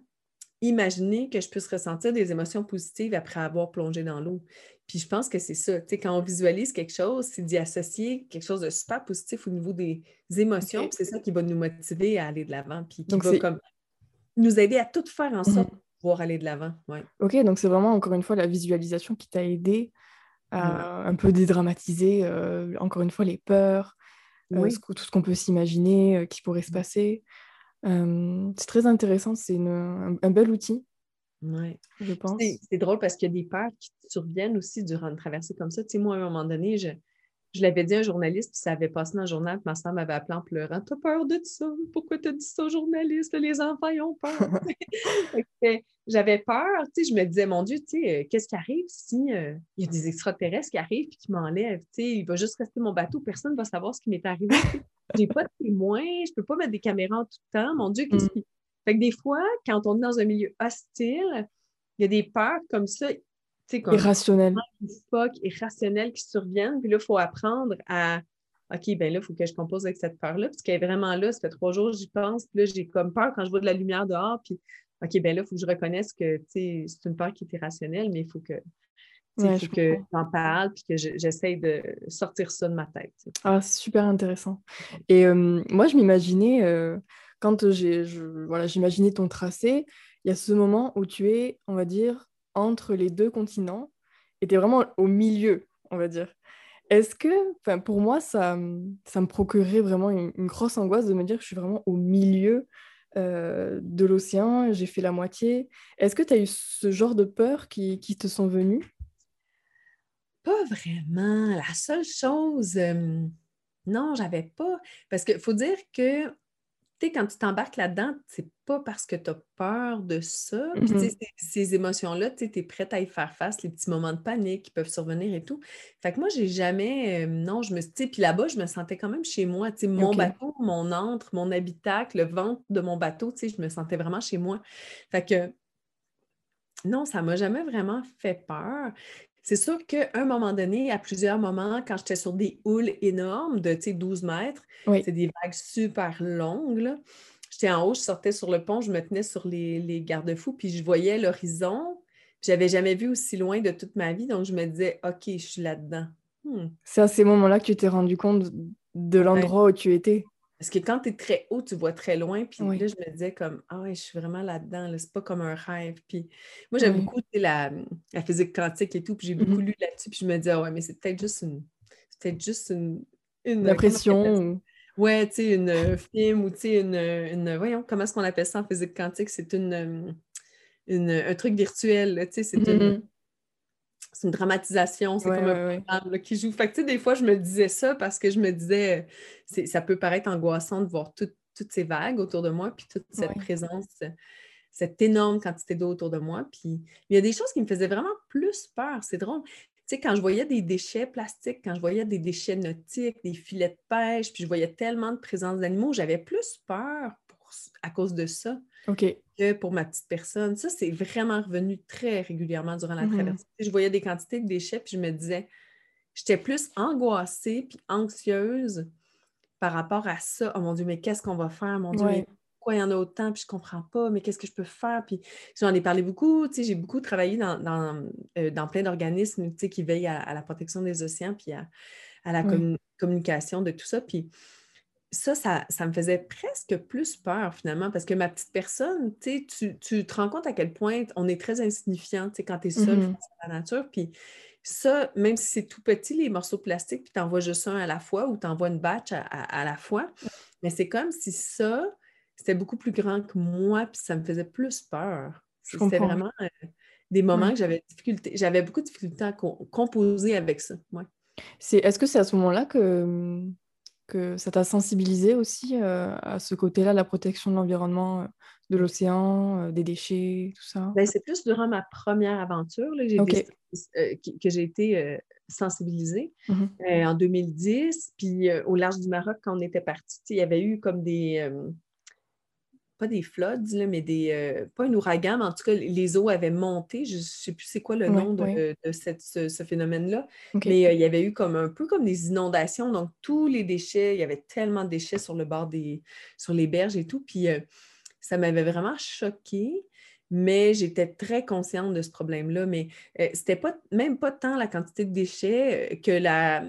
imaginer que je puisse ressentir des émotions positives après avoir plongé dans l'eau. Puis je pense que c'est ça. Tu sais, quand on visualise quelque chose, c'est d'y associer quelque chose de super positif au niveau des émotions. C'est ça qui va nous motiver à aller de l'avant. Puis qui va comme nous aider à tout faire en sorte mmh pour pouvoir aller de l'avant. Ouais. OK, donc c'est vraiment encore une fois la visualisation qui t'a aidé à un peu dédramatiser, euh, encore une fois, les peurs, euh, tout ce qu'on peut s'imaginer euh, qui pourrait se passer. c'est très intéressant, c'est un, un, bel outil oui. Je pense. C'est drôle parce qu'il y a des peurs qui surviennent aussi durant une traversée comme ça. Tu sais, moi, à un moment donné, je, je l'avais dit à un journaliste, puis ça avait passé dans le journal, puis ma soeur m'avait appelé en pleurant. T'as peur de ça? Pourquoi t'as dit ça au journaliste? Les enfants, ils ont peur. [laughs] [laughs] J'avais peur, tu sais, je me disais, mon Dieu, tu sais, euh, qu'est-ce qui arrive si euh, il y a des extraterrestres qui arrivent et qui m'enlèvent? Tu sais, il va juste rester mon bateau, personne ne va savoir ce qui m'est arrivé. J'ai pas de témoins, je peux pas mettre des caméras tout le temps. Mon Dieu, qu'est-ce mm. qui fait que des fois, quand on est dans un milieu hostile, il y a des peurs comme ça, comme irrationnelles. irrationnelles qui surviennent. Puis là, il faut apprendre à OK, ben là, il faut que je compose avec cette peur-là, parce qu'elle est vraiment là. Ça fait trois jours, j'y pense. Puis là, j'ai comme peur quand je vois de la lumière dehors. Puis OK, ben là, il faut que je reconnaisse que c'est une peur qui est irrationnelle, mais il faut que faut que j'en parle puis que j'essaye de sortir ça de ma tête. Ah, c'est super intéressant. Et euh, moi, je m'imaginais, euh, quand j'ai, voilà, j'imaginais ton tracé, il y a ce moment où tu es, on va dire, entre les deux continents et tu es vraiment au milieu, on va dire. Est-ce que, pour moi, ça, ça me procurerait vraiment une, grosse angoisse de me dire que je suis vraiment au milieu euh, de l'océan, j'ai fait la moitié. Est-ce que tu as eu ce genre de peur qui, qui te sont venues? Pas vraiment. La seule chose, euh, non, j'avais pas. Parce qu'il faut dire que quand tu t'embarques là-dedans, c'est pas parce que tu as peur de ça. Mm-hmm. ces, émotions-là, tu es prête à y faire face, les petits moments de panique qui peuvent survenir et tout. Fait que moi, j'ai jamais. Euh, non, je me suis. Puis là-bas, je me sentais quand même chez moi. Mon bateau, mon antre, mon habitacle, le ventre de mon bateau, je me sentais vraiment chez moi. Fait que. Non, ça m'a jamais vraiment fait peur. C'est sûr qu'à un moment donné, à plusieurs moments, quand j'étais sur des houles énormes de 12 mètres, c'est des vagues super longues, j'étais en haut, je sortais sur le pont, je me tenais sur les, garde-fous, puis je voyais l'horizon. J'avais jamais vu aussi loin de toute ma vie, donc je me disais, OK, je suis là-dedans. Hmm. C'est à ces moments-là que tu t'es rendu compte de l'endroit où tu étais. Parce que quand tu es très haut, tu vois très loin. Puis là, je me disais comme, ah ouais, je suis vraiment là-dedans. Là, c'est pas comme un rêve. Puis moi, j'aime beaucoup la, la, physique quantique et tout. Puis j'ai beaucoup mmh lu là-dessus. Puis je me disais, ah ouais, mais c'est peut-être juste une. C'est peut-être juste une, une... La pression Ouais, tu sais, une film ou tu sais, une, une, Voyons, comment est-ce qu'on appelle ça en physique quantique? C'est une, une, un truc virtuel, tu sais, c'est une mm-hmm c'est une dramatisation, c'est comme un programme qui joue. Fait que, des fois, je me disais ça parce que je me disais, ça peut paraître angoissant de voir toutes ces vagues autour de moi, puis toute cette présence, cette énorme quantité d'eau autour de moi. Puis il y a des choses qui me faisaient vraiment plus peur. C'est drôle. Tu sais, quand je voyais des déchets plastiques, quand je voyais des déchets nautiques, des filets de pêche, puis je voyais tellement de présence d'animaux, j'avais plus peur à cause de ça. Que pour ma petite personne. Ça, c'est vraiment revenu très régulièrement durant la mm-hmm. traversée. Je voyais des quantités de déchets, puis je me disais, j'étais plus angoissée puis anxieuse par rapport à ça. Oh mon Dieu, mais qu'est-ce qu'on va faire? Mon Dieu, pourquoi il y en a autant? Puis je comprends pas, mais qu'est-ce que je peux faire? Puis j'en ai parlé beaucoup. J'ai beaucoup travaillé dans, dans, euh, plein d'organismes qui veillent à, la protection des océans puis à, la communication de tout ça. Puis ça, ça, me faisait presque plus peur finalement, parce que ma petite personne, tu, tu te rends compte à quel point on est très insignifiant quand tu es seul mmh face à la nature. Puis ça, même si c'est tout petit, les morceaux plastiques, puis tu envoies juste un à la fois ou tu envoies une batch à, la fois, mais c'est comme si ça, c'était beaucoup plus grand que moi, puis ça me faisait plus peur. C'était vraiment euh, des moments que j'avais difficulté, j'avais beaucoup de difficultés à composer avec ça. Ouais. Est-ce que c'est à ce moment-là que que ça t'a sensibilisé aussi euh, à ce côté-là, la protection de l'environnement, euh, de l'océan, euh, des déchets, tout ça? Ben, c'est plus durant ma première aventure là, que j'ai été sensibilisée mmh en 2010. Puis au large du Maroc, quand on était parti, il y avait eu comme des pas des floods, mais des. Euh, pas un ouragan, mais en tout cas, les eaux avaient monté. Je ne sais plus c'est quoi le nom de, cette, ce, phénomène-là. Mais euh, il y avait eu comme un peu comme des inondations. Donc, tous les déchets, il y avait tellement de déchets sur le bord des. sur les berges et tout. Puis euh, ça m'avait vraiment choqué mais j'étais très consciente de ce problème-là. Mais c'était pas même pas tant la quantité de déchets que la,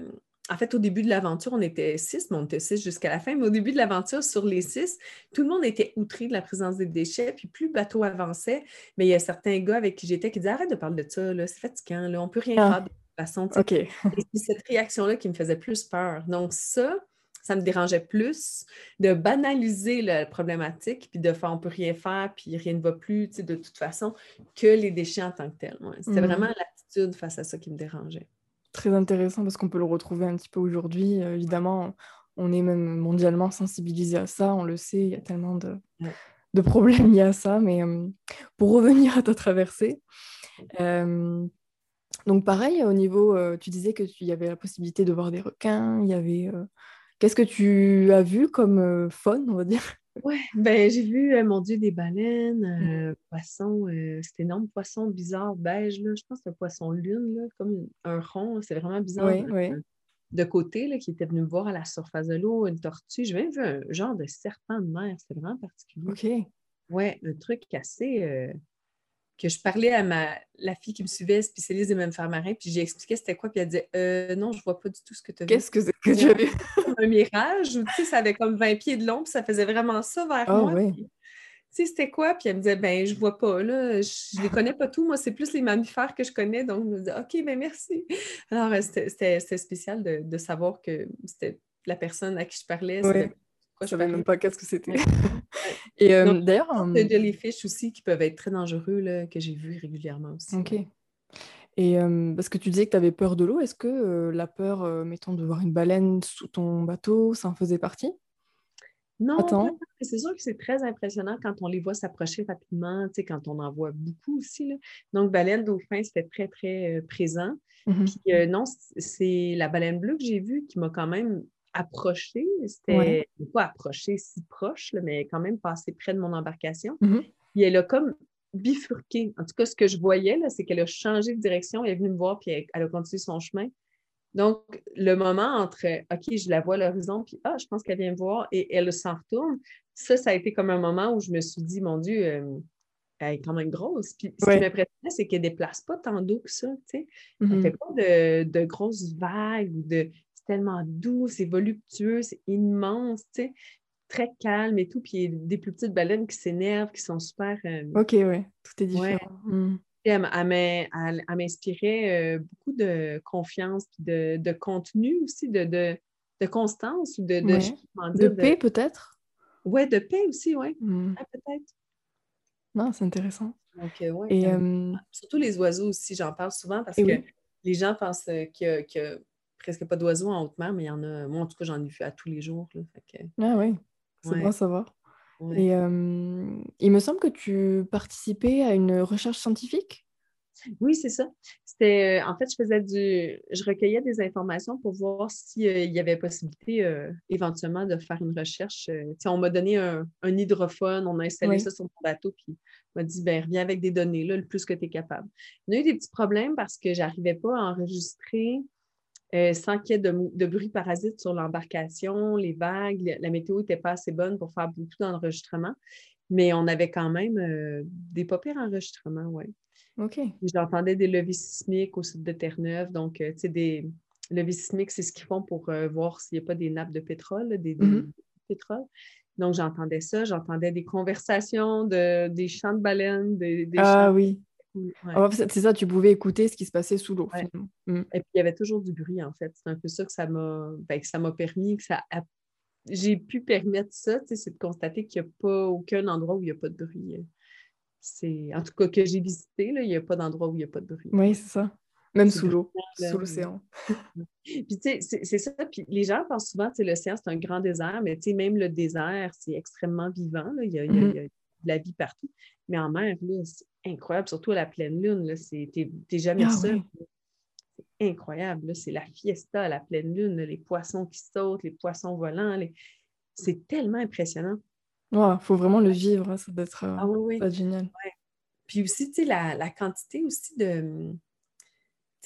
en fait, au début de l'aventure, on était six, mais on était six jusqu'à la fin. Mais au début de l'aventure, sur les six, tout le monde était outré de la présence des déchets. Puis plus le bateau avançait, mais il y a certains gars avec qui j'étais qui disaient Arrête de parler de ça, c'est fatigant, là, on ne peut rien ah. faire de toute façon. [laughs] Et c'est cette réaction-là qui me faisait plus peur. Donc, ça, ça me dérangeait plus de banaliser la problématique, puis de faire on peut rien faire, puis rien ne va plus, de toute façon, que les déchets en tant que tels. C'était mmh. vraiment l'attitude face à ça qui me dérangeait très intéressant parce qu'on peut le retrouver un petit peu aujourd'hui. Euh, évidemment, on est même mondialement sensibilisé à ça, on le sait, il y a tellement de, de problèmes liés à ça. Mais euh, pour revenir à ta traversée, euh, donc pareil, au niveau, tu disais que tu y avait la possibilité de voir des requins, il y avait... Qu'est-ce que tu as vu comme faune, on va dire? Oui, ben j'ai vu, euh, mon Dieu, des baleines, mmh. euh, poissons, euh, cet énorme poisson bizarre beige, là, je pense que c'est un poisson lune, là, comme un rond, c'est vraiment bizarre. Oui, De côté, là, qui était venu me voir à la surface de l'eau, une tortue. J'ai même vu un genre de serpent de mer, c'était vraiment particulier. OK. Oui, un truc assez que je parlais à ma, la fille qui me suivait, spécialiste des mammifères marins, puis j'ai expliqué c'était quoi, puis elle disait euh, Non, je vois pas du tout ce que tu as vu. Qu'est-ce que que tu as vu? [laughs] Un mirage, tu sais, ça avait comme 20 pieds de long, puis ça faisait vraiment ça vers oh, moi. Oui. tu sais, c'était quoi? Puis elle me disait, ben, je vois pas, là, je, ne les connais pas tous, moi, c'est plus les mammifères que je connais, donc je me disais, OK, ben, merci. Alors, c'était spécial de, de, savoir que c'était la personne à qui je parlais, je savais même pas qu'est-ce que c'était. Et euh, d'ailleurs. Um... Les jellyfish aussi qui peuvent être très dangereux, là, que j'ai vu régulièrement aussi. Ok. Et euh, parce que tu disais que tu avais peur de l'eau, est-ce que euh, la peur, euh, mettons, de voir une baleine sous ton bateau, ça en faisait partie? Non, c'est sûr que c'est très impressionnant quand on les voit s'approcher rapidement, tu sais, quand on en voit beaucoup aussi. Là. Donc, baleine, dauphin, c'était très, très présent. Mmh Puis non, c'est la baleine bleue que j'ai vue qui m'a quand même approché. C'était pas approché si proche, mais quand même passé près de mon embarcation. Mmh Puis elle a comme bifurqué. En tout cas, ce que je voyais, c'est qu'elle a changé de direction. Elle est venue me voir, puis elle, a continué son chemin. Donc, le moment entre OK, je la vois à l'horizon, puis Ah, je pense qu'elle vient me voir, et elle s'en retourne, ça, ça a été comme un moment où je me suis dit, mon Dieu, euh, elle est quand même grosse. Puis ce qui m'impressionnait, c'est qu'elle ne déplace pas tant d'eau que ça. Tu sais. Elle ne mmh fait pas de, de, grosses vagues ou de tellement doux, c'est voluptueux, c'est immense, tu sais, très calme et tout. Puis il y a des plus petites baleines qui s'énervent, qui sont super. Euh, OK, oui, tout est différent. Mmh. elle, m'inspirait euh, beaucoup de confiance, puis de, contenu aussi, de, de constance ou de... De, paix, peut-être? Oui, de paix aussi, oui. Hmm. Ah, peut-être. Non, c'est intéressant. Donc, ouais, Et, Surtout les oiseaux aussi, j'en parle souvent parce que les gens pensent a presque pas d'oiseaux en haute mer, mais il y en a. Moi, en tout cas, j'en ai vu à tous les jours. Ah oui, c'est bon à savoir. Et il me semble que tu participais à une recherche scientifique? Oui, c'est ça. C'était, euh, en fait, je faisais du, je recueillais des informations pour voir s'il euh, y avait possibilité euh, éventuellement de faire une recherche. on m'a donné un, hydrophone, on a installé ça sur mon bateau, puis on m'a dit, ben, reviens avec des données, là, le plus que tu es capable. On a eu des petits problèmes parce que j'arrivais pas à enregistrer sans qu'il y ait de, bruit parasite sur l'embarcation, les vagues, la météo n'était pas assez bonne pour faire beaucoup d'enregistrements, mais on avait quand même des pas pires enregistrements, oui. OK. J'entendais des leviers sismiques au site de Terre-Neuve. Donc, euh, tu sais, des leviers sismiques, c'est ce qu'ils font pour euh, voir s'il n'y a pas des nappes de pétrole, des, pétrole. Donc, j'entendais ça. J'entendais des conversations, de, des chants de baleines. Des, ah oui. Ah, c'est ça, tu pouvais écouter ce qui se passait sous l'eau. Mm. Et puis, il y avait toujours du bruit, en fait. C'est un peu ça que ça m'a ben, permis, que ça j'ai pu permettre ça, c'est de constater qu'il n'y a pas aucun endroit où il n'y a pas de bruit. Euh c'est en tout cas que j'ai visité, il n'y a pas d'endroit où il n'y a pas de bruit. Oui, c'est ça. Même sous l'eau, sous l'océan. [laughs] puis tu sais, c'est ça. Puis les gens pensent souvent que l'océan, c'est un grand désert, mais tu sais, même le désert, c'est extrêmement vivant. Il, y a, mm-hmm. de la vie partout. Mais en mer, c'est incroyable, surtout à la pleine lune. Tu n'es jamais ah seul. C'est incroyable. C'est la fiesta à la pleine lune, les poissons qui sautent, les poissons volants. C'est tellement impressionnant. Il faut vraiment le vivre, hein, ça doit être euh, ah génial. Puis aussi, tu sais, la, quantité aussi de,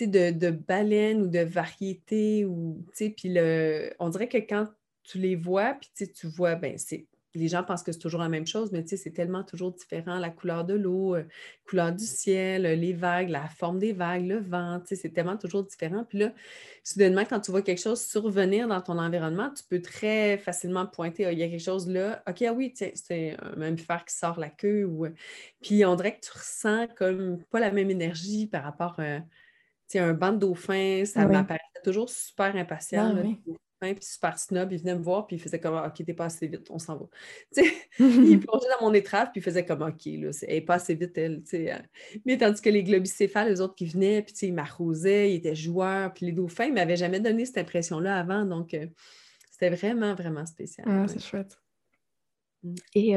de, de baleines ou de variétés, ou, puis le, on dirait que quand tu les vois, puis tu vois, ben c'est les gens pensent que c'est toujours la même chose, mais c'est tellement toujours différent. La couleur de l'eau, la euh, couleur du ciel, euh, les vagues, la forme des vagues, le vent, c'est tellement toujours différent. Puis là, soudainement, quand tu vois quelque chose survenir dans ton environnement, tu peux très facilement pointer, ah, il y a quelque chose là, OK, ah oui, c'est un mammifère qui sort la queue. Ou... Euh, puis on dirait que tu ressens comme pas la même énergie par rapport à un banc de dauphins, ça m'apparaît toujours super impatient. Ah puis super snob, il venait me voir, puis il faisait comme OK, t'es pas assez vite, on s'en va. [laughs] il [laughs] plongeait dans mon étrave, puis il faisait comme OK, là, elle est pas assez vite, elle. Hein. Mais tandis que les globicéphales, les autres qui venaient, puis ils m'arrosaient, ils étaient joueurs, puis les dauphins, ils m'avaient jamais donné cette impression-là avant, donc euh, c'était vraiment, vraiment spécial. Ah, c'est chouette. Mmh. Et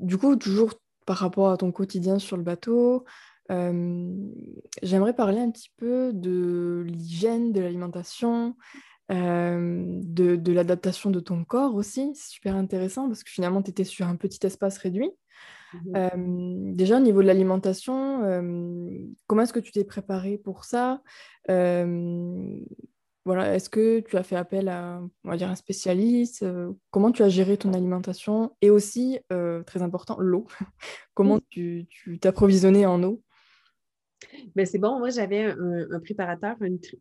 du coup, toujours par rapport à ton quotidien sur le bateau, j'aimerais parler un petit peu de l'hygiène, de l'alimentation de, l'adaptation de ton corps aussi. C'est super intéressant parce que finalement, tu étais sur un petit espace réduit. Mmh déjà, au niveau de l'alimentation, comment est-ce que tu t'es préparé pour ça? Voilà, Est-ce que tu as fait appel à on va dire, un spécialiste? Comment tu as géré ton alimentation? Et aussi, très important, l'eau. [laughs] comment tu t'approvisionnais en eau? Mais c'est bon, moi j'avais un, préparateur,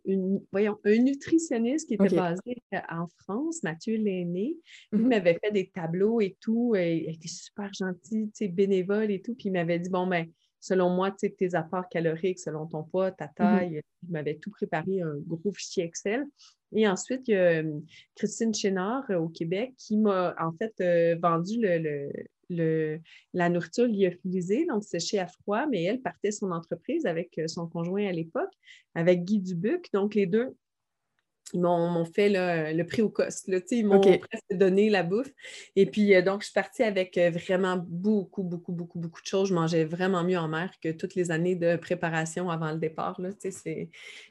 une, voyons, un nutritionniste qui était basé euh, en France, Mathieu L'aîné. Il mhm. m'avait fait des tableaux et tout. Et, il était super gentil, bénévole et tout. Puis il m'avait dit Bon, ben, selon moi, tes apports caloriques, selon ton poids, ta mhm. taille, il m'avait tout préparé, un gros fichier Excel. Et ensuite, il y a euh, Christine Chénard euh, au Québec qui m'a en fait vendu le, la nourriture lyophilisée, donc séchée à froid, mais elle partait son entreprise avec euh, son conjoint à l'époque, avec Guy Dubuc. Donc, les deux ils m'ont fait le prix au cost. ils m'ont presque donné la bouffe. Et puis, euh, donc, je suis partie avec euh, vraiment beaucoup, beaucoup, beaucoup, beaucoup de choses. Je mangeais vraiment mieux en mer que toutes les années de préparation avant le départ.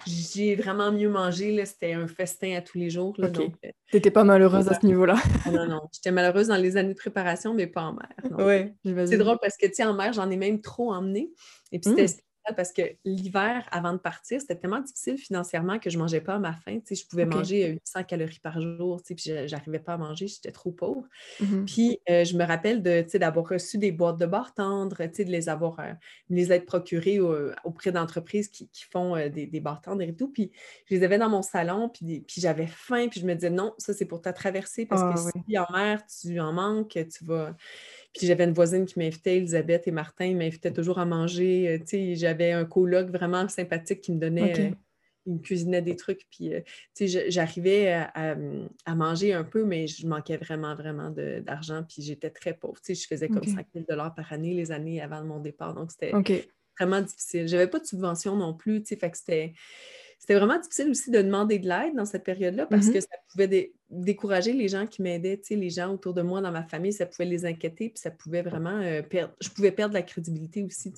J'ai vraiment mieux mangé. C'était un festin à tous les jours. Tu n'étais pas malheureuse à ce niveau-là. non, non. J'étais malheureuse dans les années de préparation, mais pas en mer. c'est drôle parce que, tu sais, en mer, j'en ai même trop emmené. Et puis, c'était mmh parce que l'hiver, avant de partir, c'était tellement difficile financièrement que je ne mangeais pas à ma faim. Je pouvais manger 800 euh, calories par jour, puis je n'arrivais pas à manger, j'étais trop pauvre. Mmh puis euh, je me rappelle d'avoir reçu des boîtes de bar tendres, de les avoir, euh, les être procurées auprès d'entreprises qui, font des, des barres tendres et tout. Puis je les avais dans mon salon, puis, puis j'avais faim, puis je me disais non, ça c'est pour ta traversée parce que ah si en mer, tu en manques, tu vas. Puis j'avais une voisine qui m'invitait, Elisabeth et Martin, ils m'invitaient toujours à manger. Euh, tu sais, j'avais un coloc vraiment sympathique qui me donnait il me cuisinait des trucs, puis euh, j'arrivais à, manger un peu, mais je manquais vraiment, vraiment d'argent, puis j'étais très pauvre. je faisais comme 5 000 par année les années avant mon départ, donc c'était vraiment difficile. Je n'avais pas de subvention non plus, fait que c'était c'était vraiment difficile aussi de demander de l'aide dans cette période-là parce mm-hmm. que ça pouvait décourager les gens qui m'aidaient, les gens autour de moi dans ma famille, ça pouvait les inquiéter, puis ça pouvait vraiment euh, perdre, je pouvais perdre la crédibilité aussi,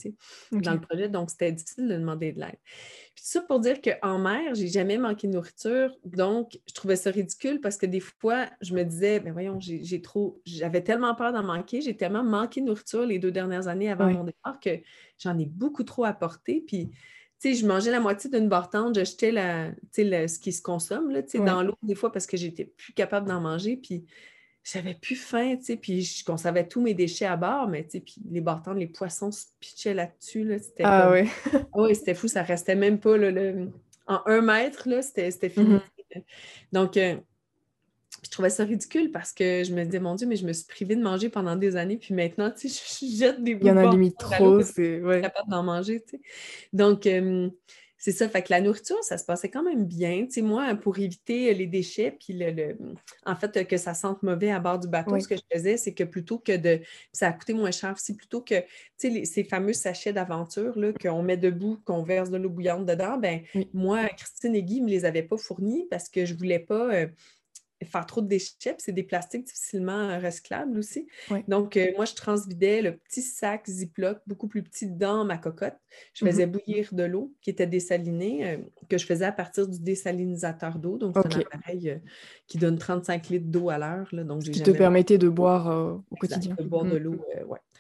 dans le projet, donc c'était difficile de demander de l'aide. Puis ça pour dire qu'en mer, j'ai jamais manqué de nourriture, donc je trouvais ça ridicule parce que des fois, je me disais, ben voyons, j'ai trop, j'avais tellement peur d'en manquer, j'ai tellement manqué de nourriture les deux dernières années avant mon départ que j'en ai beaucoup trop apporté, puis je mangeais la moitié d'une bartende, je jetais la, ce qui se consomme là, dans l'eau des fois parce que j'étais plus capable d'en manger. Puis j'avais plus faim, puis je conservais tous mes déchets à bord, mais puis les bartendes, les poissons se pitchaient là-dessus. Là, c'était ah oui. oui, c'était fou, ça restait même pas en un mètre, là, c'était fini. Mm-hmm. Donc, euh, je trouvais ça ridicule parce que je me disais, mon Dieu, mais je me suis privée de manger pendant des années, puis maintenant, tu sais, je jette des bouts. Il y en a limite trop, c'est... Ouais. capable d'en manger, tu sais. Donc, c'est ça, fait que la nourriture, ça se passait quand même bien. Tu sais, moi, pour éviter les déchets, puis le, en fait, que ça sente mauvais à bord du bateau, ce que je faisais, c'est que plutôt que de... Ça a coûté moins cher aussi, plutôt que, tu sais, ces fameux sachets d'aventure, là, qu'on met debout, qu'on verse de l'eau bouillante dedans, ben moi, Christine et Guy ne me les avaient pas fournis parce que je ne voulais pas... Euh, faire trop de déchets, c'est des plastiques difficilement euh, recyclables aussi. Donc, euh, moi, je transvidais le petit sac Ziploc, beaucoup plus petit, dans ma cocotte. Je mm-hmm. faisais bouillir de l'eau qui était désalinée, euh, que je faisais à partir du désalinisateur d'eau. Donc, c'est un appareil qui donne 35 litres d'eau à l'heure. Donc, qui te permettait de boire au quotidien. De boire de mm. l'eau,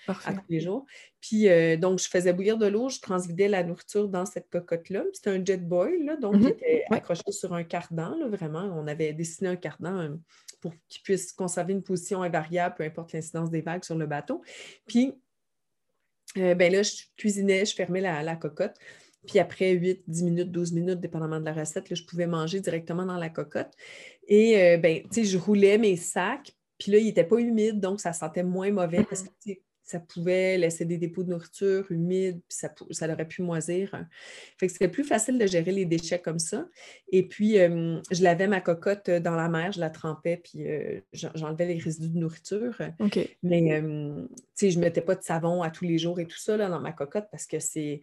oui. à tous les jours. Puis, donc, je faisais bouillir de l'eau, je transvidais la nourriture dans cette cocotte-là. C'était un jet boil, là, donc, mm-hmm. était accroché sur un cardan, là, vraiment. On avait dessiné un cardan euh, pour qu'il puisse conserver une position invariable, peu importe l'incidence des vagues sur le bateau. Puis, euh, ben là, je cuisinais, je fermais la, cocotte. Puis après 8, 10 minutes, 12 minutes, dépendamment de la recette, là, je pouvais manger directement dans la cocotte. Et euh, ben, tu sais, je roulais mes sacs. Puis là, il n'était pas humide, donc ça sentait moins mauvais parce que ça pouvait laisser des dépôts de nourriture humides, puis ça, ça aurait pu moisir. Fait que c'était plus facile de gérer les déchets comme ça. Et puis, je lavais ma cocotte dans la mer, je la trempais, puis j'enlevais les résidus de nourriture. Mais, tu sais, je ne mettais pas de savon à tous les jours et tout ça là, dans ma cocotte parce que c'est,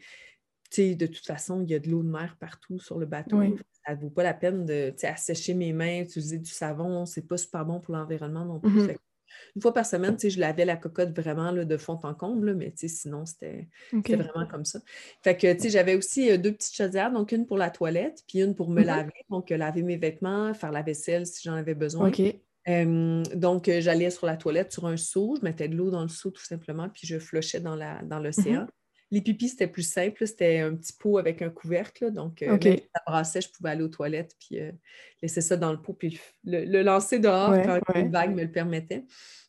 tu sais, de toute façon, il y a de l'eau de mer partout sur le bateau. Ça ne vaut pas la peine de assécher mes mains, utiliser du savon. C'est pas super bon pour l'environnement non plus. Mmh une fois par semaine, je lavais la cocotte vraiment là, de fond en comble, mais sinon, c'était vraiment comme ça. Fait que, j'avais aussi euh, deux petites chaudières, donc une pour la toilette, puis une pour me laver, donc euh, laver mes vêtements, faire la vaisselle si j'en avais besoin. donc, euh, j'allais sur la toilette sur un seau, je mettais de l'eau dans le seau tout simplement, puis je flochais dans l'océan. Dans les pipis, c'était plus simple. C'était un petit pot avec un couvercle. donc, euh, ça brassait, je pouvais aller aux toilettes puis euh, laisser ça dans le pot puis le, lancer dehors quand une vague me le permettait.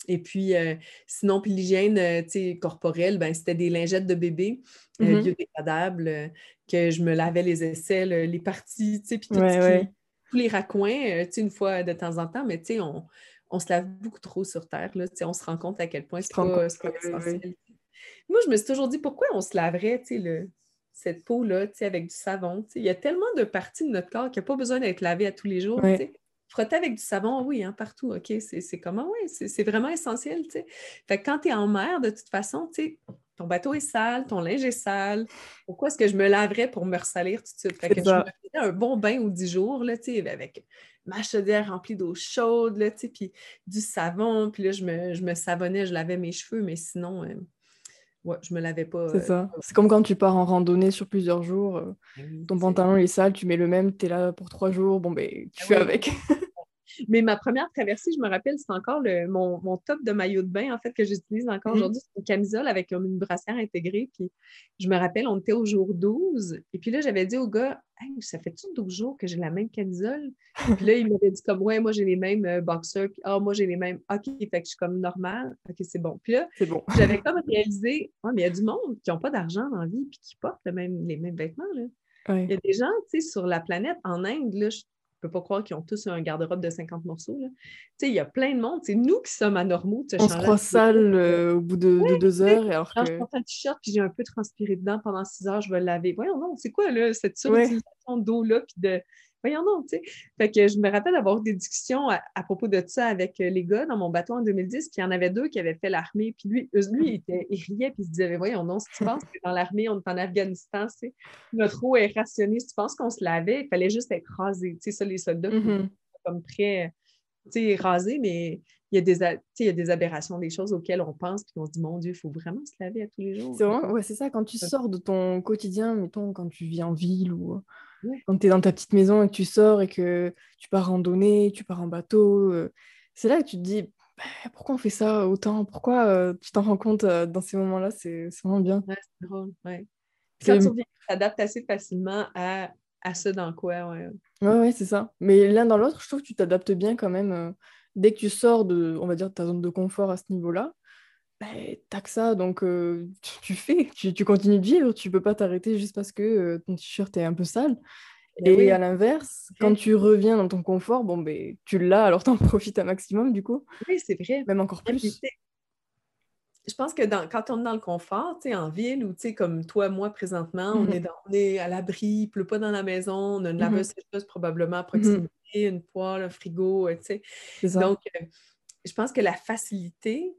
Et puis, euh, sinon, puis l'hygiène corporelle, ben, c'était des lingettes de bébé mm-hmm. biodégradables que je me lavais les aisselles, les parties, puis tous les raccoins, une fois de temps en temps. Mais on, on se lave beaucoup trop sur Terre. Là, on se rend compte à quel point c'est pas, pas essentiel. Moi, je me suis toujours dit pourquoi on se laverait le, cette peau-là avec du savon. Il y a tellement de parties de notre corps qui n'a pas besoin d'être lavé à tous les jours. Frotter avec du savon, oui, hein, partout, OK, c'est comment, oui, c'est vraiment essentiel. Fait que quand tu es en mer, de toute façon, ton bateau est sale, ton linge est sale. Pourquoi est-ce que je me laverais pour me ressalir tout de suite? Fait que je me faisais un bon bain ou dix jours, là, avec ma chaudière remplie d'eau chaude, là, puis du savon, puis là, je me, je me savonnais, je lavais mes cheveux, mais sinon, euh, Ouais, je me lavais pas. C'est ça. C'est comme quand tu pars en randonnée sur plusieurs jours. Euh, ah ton pantalon est sale, tu mets le même, tu es là pour trois jours. Bon, ben, tu ah fais avec. Mais ma première traversée, je me rappelle, c'est encore le, mon, top de maillot de bain, en fait, que j'utilise encore mmh aujourd'hui. C'est une camisole avec une brassière intégrée. Puis je me rappelle, on était au jour 12. Et puis là, j'avais dit au gars, ça fait tout 12 jours que j'ai la même camisole. Puis là, il m'avait dit comme, ouais, moi, j'ai les mêmes euh, boxers. Puis, ah, moi, j'ai les mêmes. OK, fait que je suis comme normal. OK, c'est bon. Puis là, bon. [laughs] j'avais comme réalisé, ouais, mais il y a du monde qui n'ont pas d'argent dans la vie puis qui portent même, les mêmes vêtements. Là. Il y a des gens, tu sais, sur la planète, en Inde, là, peux pas croire qu'ils ont tous un garde-robe de 50 morceaux. Il y a plein de monde. C'est nous qui sommes anormaux. On se croit sale euh, au bout de, deux heures. Alors que... je porte un t-shirt puis j'ai un peu transpiré dedans pendant six heures, je vais le laver. Voyons, non, c'est quoi là, cette surutilisation d'eau-là puis de voyons non, tu sais. Fait que je me rappelle avoir des discussions à, propos de ça avec euh, les gars dans mon bateau en 2010, puis il y en avait deux qui avaient fait l'armée, puis lui, lui il, était, il riait, puis il se disait, voyons non, si tu penses que dans l'armée, on est en Afghanistan, c'est notre eau est rationnée, si tu penses qu'on se lavait, il fallait juste être rasé, tu sais, ça, les soldats, mm-hmm. comme prêts, tu sais, rasés, mais il y, a des, il y a des aberrations, des choses auxquelles on pense, puis on se dit, mon Dieu, il faut vraiment se laver à tous les jours. C'est ouais, c'est ça, quand tu sors de ton quotidien, mettons, quand tu vis en ville ou quand tu es dans ta petite maison et que tu sors et que tu pars randonner, tu pars en bateau, euh, c'est là que tu te dis bah, pourquoi on fait ça autant? Pourquoi euh, tu t'en rends compte euh, dans ces moments-là? C'est vraiment bien. c'est drôle, ouais. Quand tu t'adaptes assez facilement à, à ce dans quoi, ouais. Ouais, ouais, c'est ça. Mais l'un dans l'autre, je trouve que tu t'adaptes bien quand même. dès que tu sors de, on va dire, ta zone de confort à ce niveau-là, ben, t'as que ça, donc euh, tu, fais, tu, tu, continues de vivre, tu peux pas t'arrêter juste parce que euh, ton t-shirt est un peu sale. Et, oui, à l'inverse, quand tu reviens dans ton confort, bon, ben, tu l'as, alors t'en [laughs] profites un maximum du coup. Oui, c'est vrai. Même encore plus. Je pense que dans, quand on est dans le confort, tu sais, en ville ou tu sais, comme toi, moi, présentement, on, mmh est dans, on est à l'abri, il pleut pas dans la maison, on a une mmh laveuse probablement à mmh proximité, une poêle, un frigo, euh, tu sais. Donc, je pense que la facilité,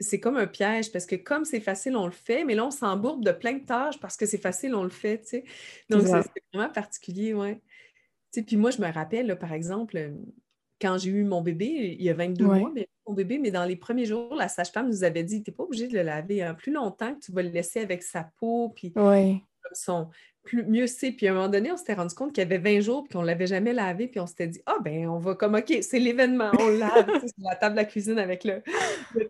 c'est comme un piège parce que comme c'est facile, on le fait, mais là, on s'embourbe de plein de tâches parce que c'est facile, on le fait, tu sais. Donc, c'est vraiment particulier, ouais. Tu sais, puis moi, je me rappelle, par exemple, euh, quand j'ai eu mon bébé, il y a 22 mois, mais mon bébé, mais dans les premiers jours, la sage-femme nous avait dit, tu n'es pas obligé de le laver hein, plus longtemps que tu vas le laisser avec sa peau, puis son, plus, mieux c'est. Puis à un moment donné, on s'était rendu compte qu'il y avait 20 jours puis qu'on ne l'avait jamais lavé. Puis on s'était dit, ah ben, on va comme, OK, c'est l'événement, on lave sur la table de la cuisine avec le,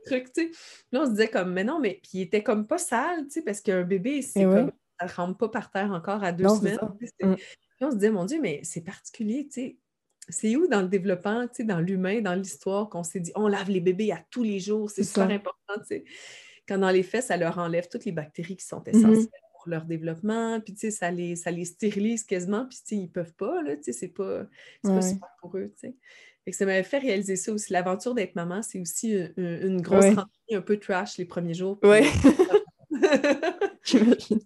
truc, tu sais. Là, on se disait comme, mais non, mais puis il était comme pas sale, tu sais, parce qu'un bébé, c'est comme, ça ne rentre pas par terre encore à deux semaines. Mm. Puis on se disait, mon Dieu, mais c'est particulier, tu sais. C'est où dans le développement, tu sais, dans l'humain, dans l'histoire, qu'on s'est dit, on lave les bébés à tous les jours, c'est super important, tu sais. Quand dans les faits, ça leur enlève toutes les bactéries qui sont mm-hmm. Leur développement, puis tu sais, ça les, ça les stérilise quasiment, puis tu sais, ils peuvent pas, là, tu sais, c'est pas, pas super pour eux, tu sais. Et ça m'avait fait réaliser ça aussi. L'aventure d'être maman, c'est aussi une, grosse ouais. un peu trash les premiers jours. Oui, [laughs] [laughs] j'imagine.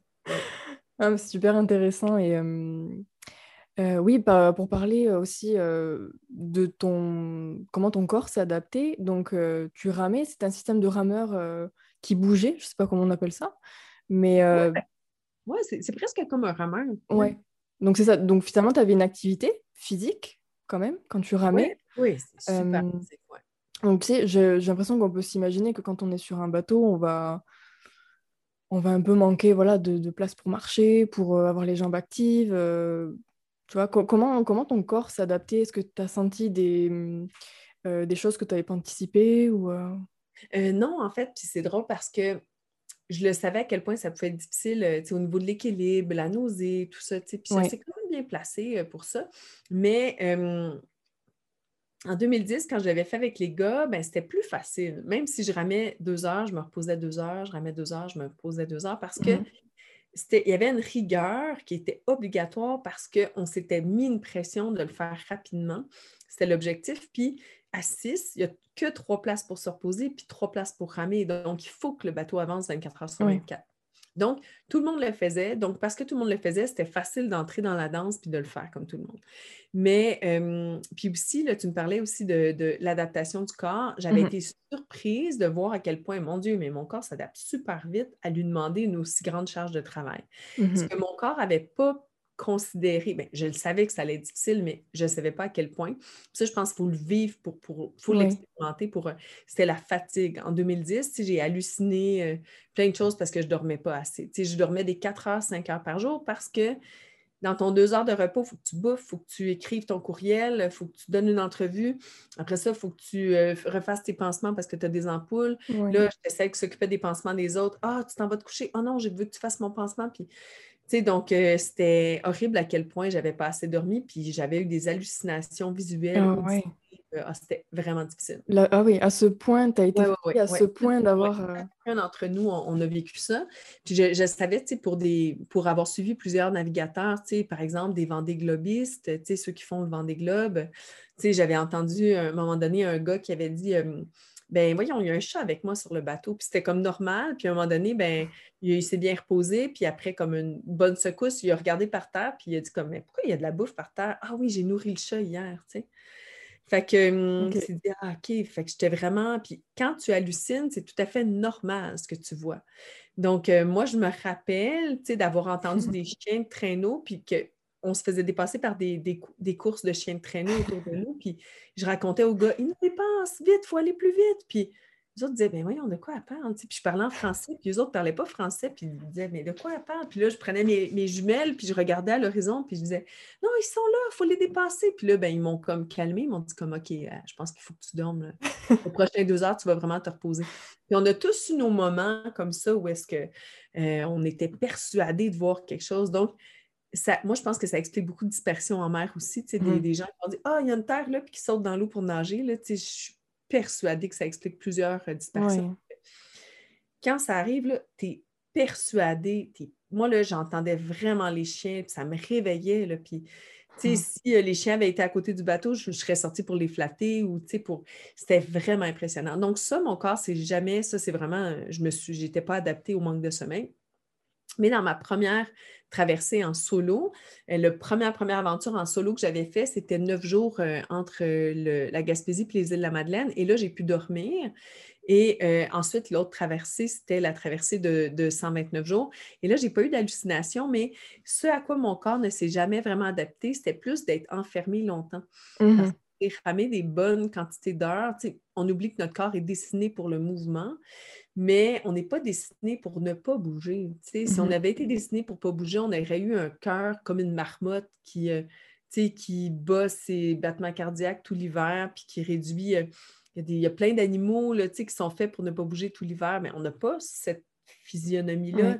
Ah, c'est super intéressant et euh, oui, bah, pour parler aussi de ton comment ton corps s'est adapté. Donc, tu ramais, c'est un système de rameur qui bougeait, je sais pas comment on appelle ça, mais oui, c'est presque comme un rameur. Ouais. Donc, c'est ça. Donc, finalement, tu avais une activité physique quand même quand tu ramais. Oui, c'est super. donc, tu sais, j'ai l'impression qu'on peut s'imaginer que quand on est sur un bateau, on va, on va un peu manquer voilà, de, place pour marcher, pour euh, avoir les jambes actives. Euh, tu vois, comment, comment ton corps s'est adapté Est-ce que tu as senti des, euh, des choses que tu n'avais pas anticipées ou, Non, en fait, puis c'est drôle parce que je le savais à quel point ça pouvait être difficile euh, au niveau de l'équilibre, la nausée, tout ça. Puis ça s'est quand même bien placé euh, pour ça. Mais en 2010, quand je l'avais fait avec les gars, ben, c'était plus facile. Même si je ramais deux heures, je me reposais deux heures, je ramais deux heures, je me reposais deux heures parce que mmh il y avait une rigueur qui était obligatoire parce qu'on s'était mis une pression de le faire rapidement. C'était l'objectif. Puis à 6, il n'y a que trois places pour se reposer, puis trois places pour ramer. Donc, il faut que le bateau avance 24 heures sur 24. Donc, tout le monde le faisait. Donc, parce que tout le monde le faisait, c'était facile d'entrer dans la danse puis de le faire comme tout le monde. Mais, euh, puis aussi, là, tu me parlais aussi de, l'adaptation du corps. J'avais mmh été surprise de voir à quel point, mon Dieu, mais mon corps s'adapte super vite à lui demander une aussi grande charge de travail. Parce mmh que mon corps n'avait pas considérer, bien, je le savais que ça allait être difficile, mais je ne savais pas à quel point. ça, je pense qu'il faut le vivre, pour, pour faut l'expérimenter. Pour, euh, c'était la fatigue. En 2010, j'ai halluciné euh, plein de choses parce que je ne dormais pas assez. je dormais des 4 heures, 5 heures par jour parce que dans ton deux heures de repos, il faut que tu bouffes, il faut que tu écrives ton courriel, il faut que tu donnes une entrevue. Après ça, il faut que tu euh, refasses tes pansements parce que tu as des ampoules. Là, j'essaie de s'occuper des pansements des autres. Ah, tu t'en vas te coucher. Oh non, j'ai vu que tu fasses mon pansement. Puis donc, euh, c'était horrible à quel point j'avais pas assez dormi, puis j'avais eu des hallucinations visuelles, ah ah, c'était vraiment difficile. ah oui, à ce point, tu as été à ce point d'avoir. Euh, [laughs] Chacun d'entre nous, on, a vécu ça. Puis je, je savais, pour, des, pour avoir suivi plusieurs navigateurs, par exemple, des Vendée Globistes, ceux qui font le Vendée Globe, j'avais entendu à un moment donné un gars qui avait dit ben voyons, il y a un chat avec moi sur le bateau. Puis c'était comme normal. Puis à un moment donné, ben, il, s'est bien reposé. Puis après, comme une bonne secousse, il a regardé par terre. Puis il a dit comme, mais pourquoi il y a de la bouffe par terre? Ah oui, j'ai nourri le chat hier, tu sais. Fait que hum, c'est dit, ah, OK, fait que j'étais vraiment. Puis quand tu hallucines, c'est tout à fait normal ce que tu vois. Donc, euh, moi, je me rappelle, tu sais, d'avoir entendu [laughs] des chiens de traîneau, puis que on se faisait dépasser par des, courses de chiens de traîneau autour de nous. Puis je racontais aux gars, ils nous dépassent, vite, il faut aller plus vite. Puis les autres disaient, ben voyons, de quoi elle parle? Puis je parlais en français, puis les autres ne parlaient pas français, puis ils disaient, mais de quoi elle parle? Puis là, je prenais mes, jumelles, puis je regardais à l'horizon, puis je disais, non, ils sont là, il faut les dépasser. Puis là, ben, ils m'ont comme calmé, ils m'ont dit comme, OK, euh, je pense qu'il faut que tu dormes. Les [laughs] prochaines deux heures, tu vas vraiment te reposer. Puis on a tous eu nos moments comme ça où est-ce qu'on euh, était persuadés de voir quelque chose. Donc, moi, je pense que ça explique beaucoup de dispersion en mer aussi. Des, mmh. des, gens qui vont dire Ah, il y a une terre là, puis qui saute dans l'eau pour nager. Là, je suis persuadée que ça explique plusieurs euh, dispersions. Quand ça arrive, tu es persuadé. Moi, là, j'entendais vraiment les chiens, puis ça me réveillait. Là, puis, mmh. si euh, les chiens avaient été à côté du bateau, je, serais sortie pour les flatter ou pour. C'était vraiment impressionnant. Donc, ça, mon corps, c'est jamais. Ça, c'est vraiment. Euh, je me suis. J'étais pas adaptée au manque de sommeil. Mais dans ma première traversée en solo, euh, la première, première aventure en solo que j'avais fait, c'était neuf jours euh, entre la Gaspésie et les îles de la Madeleine. Et là, j'ai pu dormir. Et euh, ensuite, l'autre traversée, c'était la traversée de, 129 jours. Et là, je n'ai pas eu d'hallucination, mais ce à quoi mon corps ne s'est jamais vraiment adapté, c'était plus d'être enfermé longtemps. Mmh ramer des bonnes quantités d'heures. On oublie que notre corps est dessiné pour le mouvement mais on n'est pas destiné pour ne pas bouger. Si on mmh avait été destiné pour ne pas bouger, on aurait eu un cœur comme une marmotte qui, euh, qui bat ses battements cardiaques tout l'hiver, puis qui réduit. Euh, il, y a plein d'animaux qui sont faits pour ne pas bouger tout l'hiver, mais on n'a pas cette physionomie-là.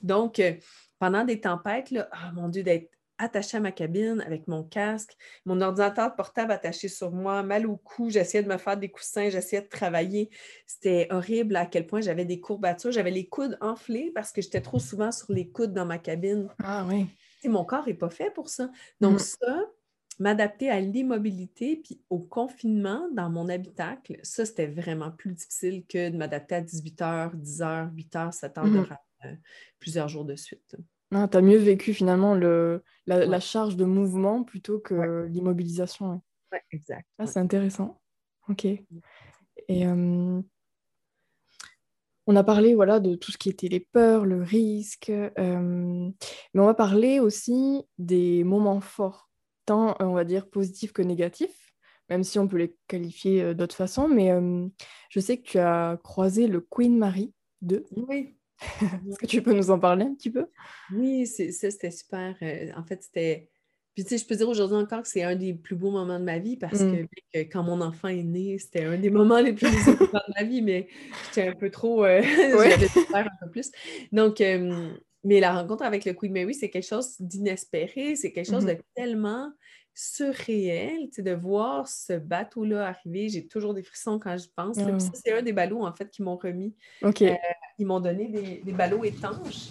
Donc, euh, pendant des tempêtes, là, oh mon Dieu, d'être attaché à ma cabine avec mon casque, mon ordinateur portable attaché sur moi, mal au cou, j'essayais de me faire des coussins, j'essayais de travailler. C'était horrible à quel point j'avais des courbatures, j'avais les coudes enflés parce que j'étais trop souvent sur les coudes dans ma cabine. Ah oui. mon corps n'est pas fait pour ça. Donc mm. ça, m'adapter à l'immobilité puis au confinement dans mon habitacle, ça, c'était vraiment plus difficile que de m'adapter à 18 h, 10 h, 8 h, 7 h de rame, plusieurs jours de suite. Ah, tu as mieux vécu finalement le, la, charge de mouvement plutôt que l'immobilisation. Exact. Ah, c'est intéressant. Ok. Et on a parlé voilà, de tout ce qui était les peurs, le risque, mais on va parler aussi des moments forts, tant on va dire positifs que négatifs, même si on peut les qualifier d'autres façons. Mais je sais que tu as croisé le Queen Mary 2. Oui. [laughs] Est-ce que tu peux nous en parler un petit peu? Oui, ça, c'était super. Euh, en fait, c'était. Puis, tu sais, je peux dire aujourd'hui encore que c'est un des plus beaux moments de ma vie parce mmh. que, quand mon enfant est né, c'était un des moments les plus beaux de ma vie, mais j'étais un peu trop. Euh, [laughs] j'avais faire un peu plus. Donc, mais la rencontre avec le Queen Mary, c'est quelque chose d'inespéré, c'est quelque chose mmh de tellement surréel, de voir ce bateau-là arriver. J'ai toujours des frissons quand je pense. Ah. c'est un des ballots, en fait, qui m'ont remis. Euh, ils m'ont donné des, des, ballots étanches.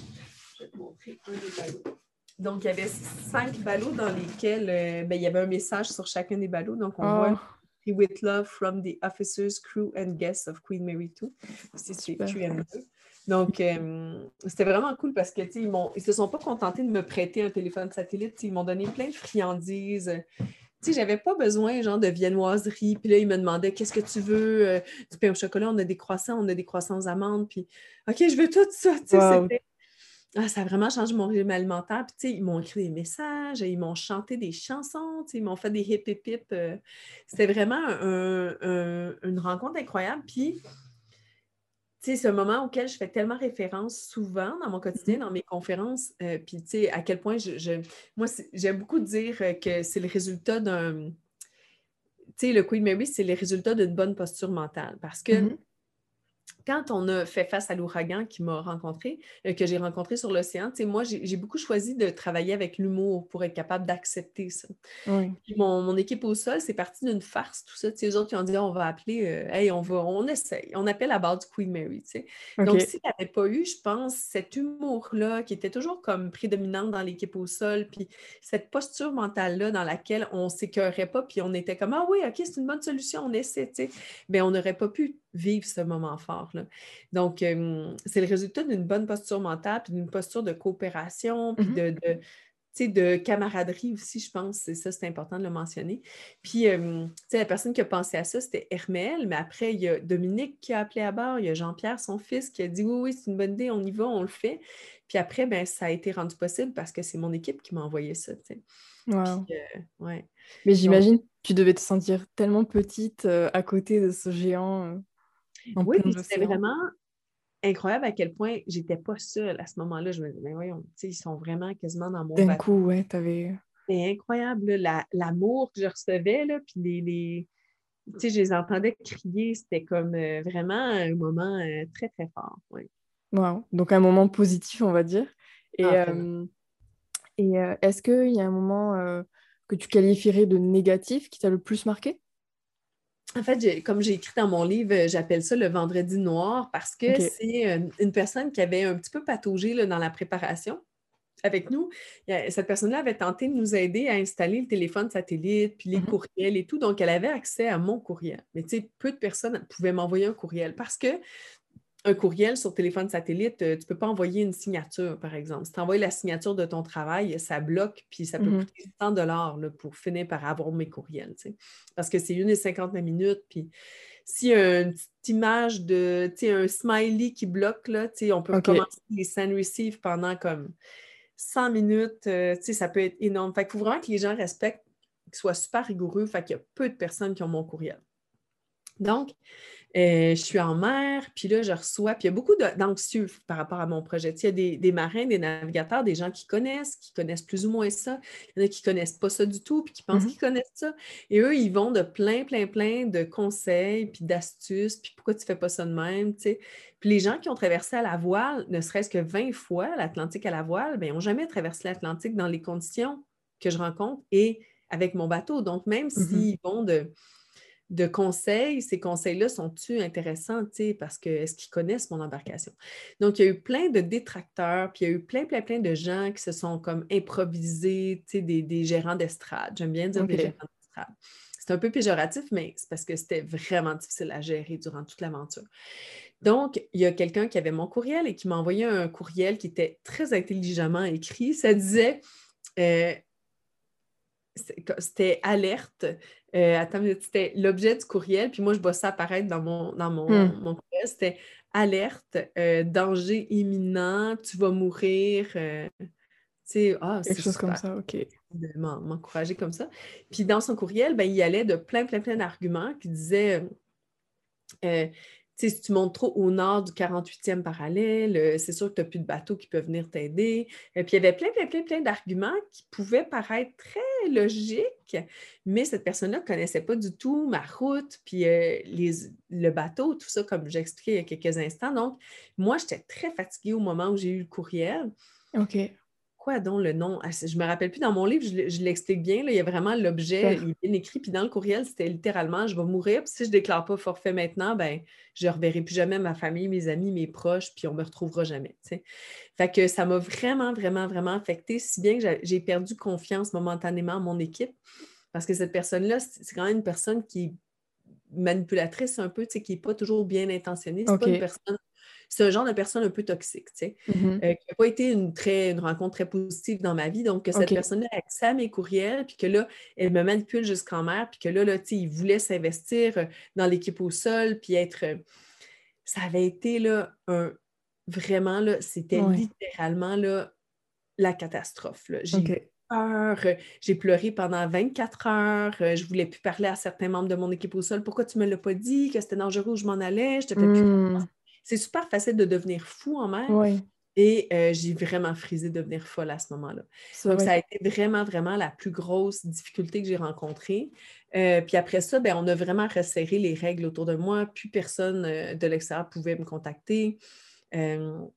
Je vais te montrer un des ballots. Donc, il y avait cinq ballots dans lesquels euh, ben, il y avait un message sur chacun des ballots. Donc, on voit ah. With love from the officers, crew and guests of Queen Mary 2. C'est QM2. Donc, euh, c'était vraiment cool parce que, ils ne se sont pas contentés de me prêter un téléphone satellite. Ils m'ont donné plein de friandises. Tu sais, j'avais pas besoin, genre, de viennoiserie. Puis là, ils me demandaient, qu'est-ce que tu veux? Euh, du pain au chocolat, on a des croissants, on a des croissants aux amandes. Puis, OK, je veux tout ça. Ah, ça a vraiment changé mon régime alimentaire. Puis, tu sais, ils m'ont écrit des messages, ils m'ont chanté des chansons, ils m'ont fait des hip hip hip. Euh. C'était vraiment une rencontre incroyable. Puis, c'est un moment auquel je fais tellement référence souvent dans mon quotidien, mmh dans mes conférences. Euh, puis, tu sais, à quel point je. moi, j'aime beaucoup dire euh, que c'est le résultat d'un. Tu sais, le Queen Mary, c'est le résultat d'une bonne posture mentale. Parce que mmh quand on a fait face à l'ouragan qui m'a rencontré, euh, que j'ai rencontré sur l'océan, moi, j'ai beaucoup choisi de travailler avec l'humour pour être capable d'accepter ça. mon, équipe au sol, c'est parti d'une farce, tout ça. Les autres qui ont dit on va appeler, euh, hey, on va, on essaye. On appelle à bord du Queen Mary. Donc, s'il n'y avait pas eu, je pense, cet humour-là qui était toujours comme prédominant dans l'équipe au sol, puis cette posture mentale-là dans laquelle on ne s'écœurait pas, puis on était comme Ah oui, OK, c'est une bonne solution, on essaie, bien, on n'aurait pas pu vivre ce moment fort. Là. Donc, c'est le résultat d'une bonne posture mentale, puis d'une posture de coopération, puis mmh de, de camaraderie aussi, je pense. C'est ça, c'est important de le mentionner. Puis, la personne qui a pensé à ça, c'était Hermel, mais après, il y a Dominique qui a appelé à bord, il y a Jean-Pierre, son fils, qui a dit oui, oui, c'est une bonne idée, on y va, on le fait. Puis après, ben, ça a été rendu possible parce que c'est mon équipe qui m'a envoyé ça. Wow. Euh, ouais. Mais j'imagine, tu devais te sentir tellement petite à côté de ce géant. Oui, c'était vraiment incroyable à quel point j'étais pas seule à ce moment-là. Je me disais, mais voyons, ils sont vraiment quasiment dans mon D'un coup, ouais, t'avais... C'était incroyable, l'amour que je recevais, là, puis les, les... Tu sais, je les entendais crier, c'était comme euh, vraiment un moment euh, très, très fort. Ouais. Wow. Donc un moment positif, on va dire. Et, ah, euh, et est-ce qu'il y a un moment que tu qualifierais de négatif qui t'a le plus marqué? En fait, comme j'ai écrit dans mon livre, euh, j'appelle ça le vendredi noir parce que c'est euh, une personne qui avait un petit peu pataugé dans la préparation avec nous. Cette personne-là avait tenté de nous aider à installer le téléphone satellite, puis les mmh courriels et tout. Donc, elle avait accès à mon courriel. Mais tu sais, peu de personnes pouvaient m'envoyer un courriel parce que un courriel sur téléphone satellite, euh, tu ne peux pas envoyer une signature, par exemple. Si tu envoies la signature de ton travail, ça bloque, puis ça peut mmh coûter 100 dollars pour finir par avoir mes courriels. Parce que c'est une et 59 minutes, puis a une petite image de, un smiley qui bloque, là, on peut commencer les send receive pendant comme 100 minutes, euh, ça peut être énorme. Fait qu'il faut vraiment que les gens respectent, qu'ils soient super rigoureux, fait qu'il y a peu de personnes qui ont mon courriel. Donc, euh, je suis en mer, puis là, je reçois, puis il y a beaucoup d'anxieux par rapport à mon projet. Il y a des, marins, des navigateurs, des gens qui connaissent, qui connaissent plus ou moins ça. Il y en a qui ne connaissent pas ça du tout, puis qui pensent mmh qu'ils connaissent ça. Et eux, ils vont de plein, plein, plein de conseils, puis d'astuces, puis pourquoi tu ne fais pas ça de même, tu sais. Puis les gens qui ont traversé à la voile, ne serait-ce que 20 fois l'Atlantique à la voile, bien, ils n'ont jamais traversé l'Atlantique dans les conditions que je rencontre et avec mon bateau. Donc, même mmh s'ils vont de de conseils, ces conseils-là sont-ils intéressants, parce que est-ce qu'ils connaissent mon embarcation? Donc, il y a eu plein de détracteurs, puis il y a eu plein, plein, plein de gens qui se sont comme improvisés, des, des gérants d'estrade. J'aime bien dire des gérants d'estrade. C'est un peu péjoratif, mais c'est parce que c'était vraiment difficile à gérer durant toute l'aventure. Donc, il y a quelqu'un qui avait mon courriel et qui m'a envoyé un courriel qui était très intelligemment écrit. Ça disait euh, c'était alerte. Euh, attends, c'était l'objet du courriel, puis moi, je vois ça apparaître dans mon, dans mon, hmm. courriel. C'était alerte, euh, danger imminent, tu vas mourir. Euh, tu sais, ah, Quelque chose comme ça, OK. M'encourager comme ça. Puis dans son courriel, ben, il allait de plein, plein, plein d'arguments qui disaient si tu montes trop au nord du 48e parallèle, euh, c'est sûr que tu n'as plus de bateaux qui peuvent venir t'aider. Et puis, il y avait plein, plein, plein, plein d'arguments qui pouvaient paraître très logiques, mais cette personne-là ne connaissait pas du tout ma route, puis euh, le bateau, tout ça, comme j'ai expliqué il y a quelques instants. Donc, moi, j'étais très fatiguée au moment où j'ai eu le courriel. OK quoi donc le nom? Ah, je me rappelle plus dans mon livre, je, l'explique bien. Là, il y a vraiment l'objet, il est bien écrit. Puis dans le courriel, c'était littéralement je vais mourir. Puis si je ne déclare pas forfait maintenant, ben je ne reverrai plus jamais ma famille, mes amis, mes proches, puis on ne me retrouvera jamais. Fait que ça m'a vraiment, vraiment, vraiment affecté, si bien que j'ai perdu confiance momentanément en mon équipe. Parce que cette personne-là, c'est quand même une personne qui est manipulatrice un peu, qui n'est pas toujours bien intentionnée. C'est pas une personne c'est un genre de personne un peu toxique, tu sais, mm-hmm. euh, qui n'a pas été une, très, une rencontre très positive dans ma vie. Donc, que cette personne-là a accès à mes courriels, puis que là, elle me manipule jusqu'en mer, puis que là, là tu sais, il voulait s'investir euh, dans l'équipe au sol, puis être. Euh, ça avait été là, un. Vraiment, là, c'était littéralement là, la catastrophe. J'ai eu peur, j'ai pleuré pendant 24 heures, je ne voulais plus parler à certains membres de mon équipe au sol. Pourquoi tu ne me l'as pas dit, que c'était dangereux où je m'en allais? Je te fais plus c'est super facile de devenir fou en mer. Oui. Et euh, j'ai vraiment frisé de devenir folle à ce moment-là. Donc, ça a été vraiment, vraiment la plus grosse difficulté que j'ai rencontrée. Euh, puis après ça, ben, on a vraiment resserré les règles autour de moi. Plus personne euh, de l'extérieur pouvait me contacter. on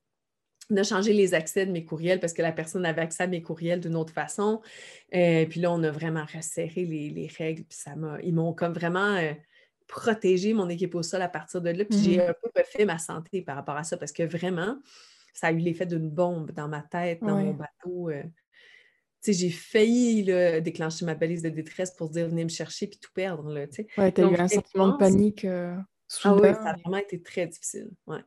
a changé les accès de mes courriels parce que la personne avait accès à mes courriels d'une autre façon. puis là, on a vraiment resserré les, règles. Puis ça m'a, ils m'ont comme vraiment protégé mon équipe au sol à partir de là. Puis j'ai mmh un peu refait ma santé par rapport à ça parce que vraiment, ça a eu l'effet d'une bombe dans ma tête, dans mon bateau. Euh. j'ai failli déclencher ma balise de détresse pour dire venez me chercher puis tout perdre. Là, tu as eu un sentiment de panique. Euh, ah oui, ça a vraiment été très difficile. Ouais.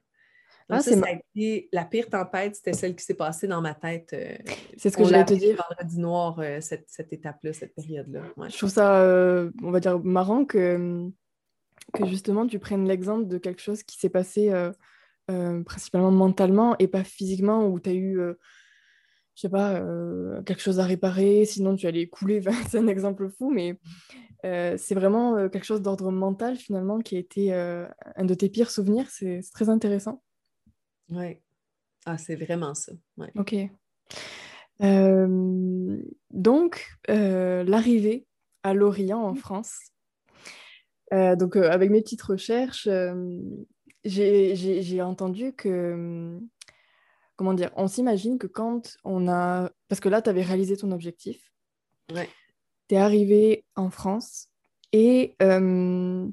Ah, ça, a été la pire tempête, c'était celle qui s'est passée dans ma tête. Euh, c'est ce que j'allais te dire. Vendredi noir, cette, cette étape-là, cette période-là. Je trouve ça, on va dire, marrant que, que justement tu prennes l'exemple de quelque chose qui s'est passé euh, principalement mentalement et pas physiquement, où tu as eu, euh, je sais pas, euh, quelque chose à réparer, sinon tu allais couler. [laughs] c'est un exemple fou, mais c'est vraiment quelque chose d'ordre mental finalement qui a été un de tes pires souvenirs. C'est très intéressant. Oui. Ah, c'est vraiment ça. Ok. donc, l'arrivée à Lorient en France. Donc, avec mes petites recherches, j'ai entendu que, comment dire, on s'imagine que quand on a, parce que là, tu avais réalisé ton objectif, ouais. tu es arrivé en France et on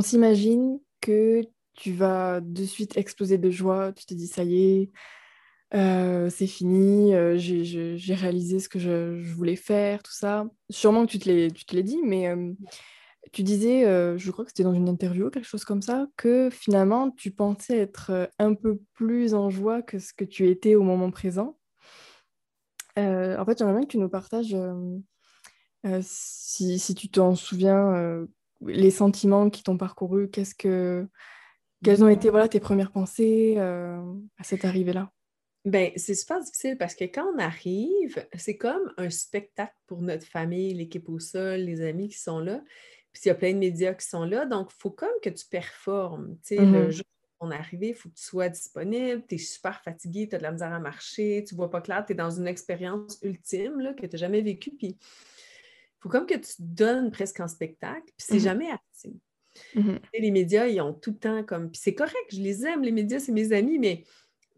s'imagine que tu vas de suite exploser de joie, tu te dis, ça y est, euh, c'est fini, euh, j'ai réalisé ce que je, voulais faire, tout ça. Sûrement que tu te l'es dit, mais tu disais, euh, je crois que c'était dans une interview, quelque chose comme ça, que finalement, tu pensais être euh, un peu plus en joie que ce que tu étais au moment présent. Euh, en fait, j'aimerais bien que tu nous partages, si, si, tu t'en souviens, les sentiments qui t'ont parcouru, qu'est-ce que, quelles ont été voilà, tes premières pensées à cette arrivée-là? Ben, c'est super difficile parce que quand on arrive, c'est comme un spectacle pour notre famille, l'équipe au sol, les amis qui sont là. Puis il y a plein de médias qui sont là. Donc, il faut comme que tu performes. Tu sais, le mmh jour où on est arrivé, il faut que tu sois disponible. Tu es super fatigué, tu as de la misère à marcher, tu ne vois pas clair, tu es dans une expérience ultime là, que tu n'as jamais vécue. Puis il faut comme que tu te donnes presque en spectacle. Puis c'est mmh jamais assez. Mmh les médias, ils ont tout le temps comme. Puis c'est correct, je les aime, les médias, c'est mes amis, mais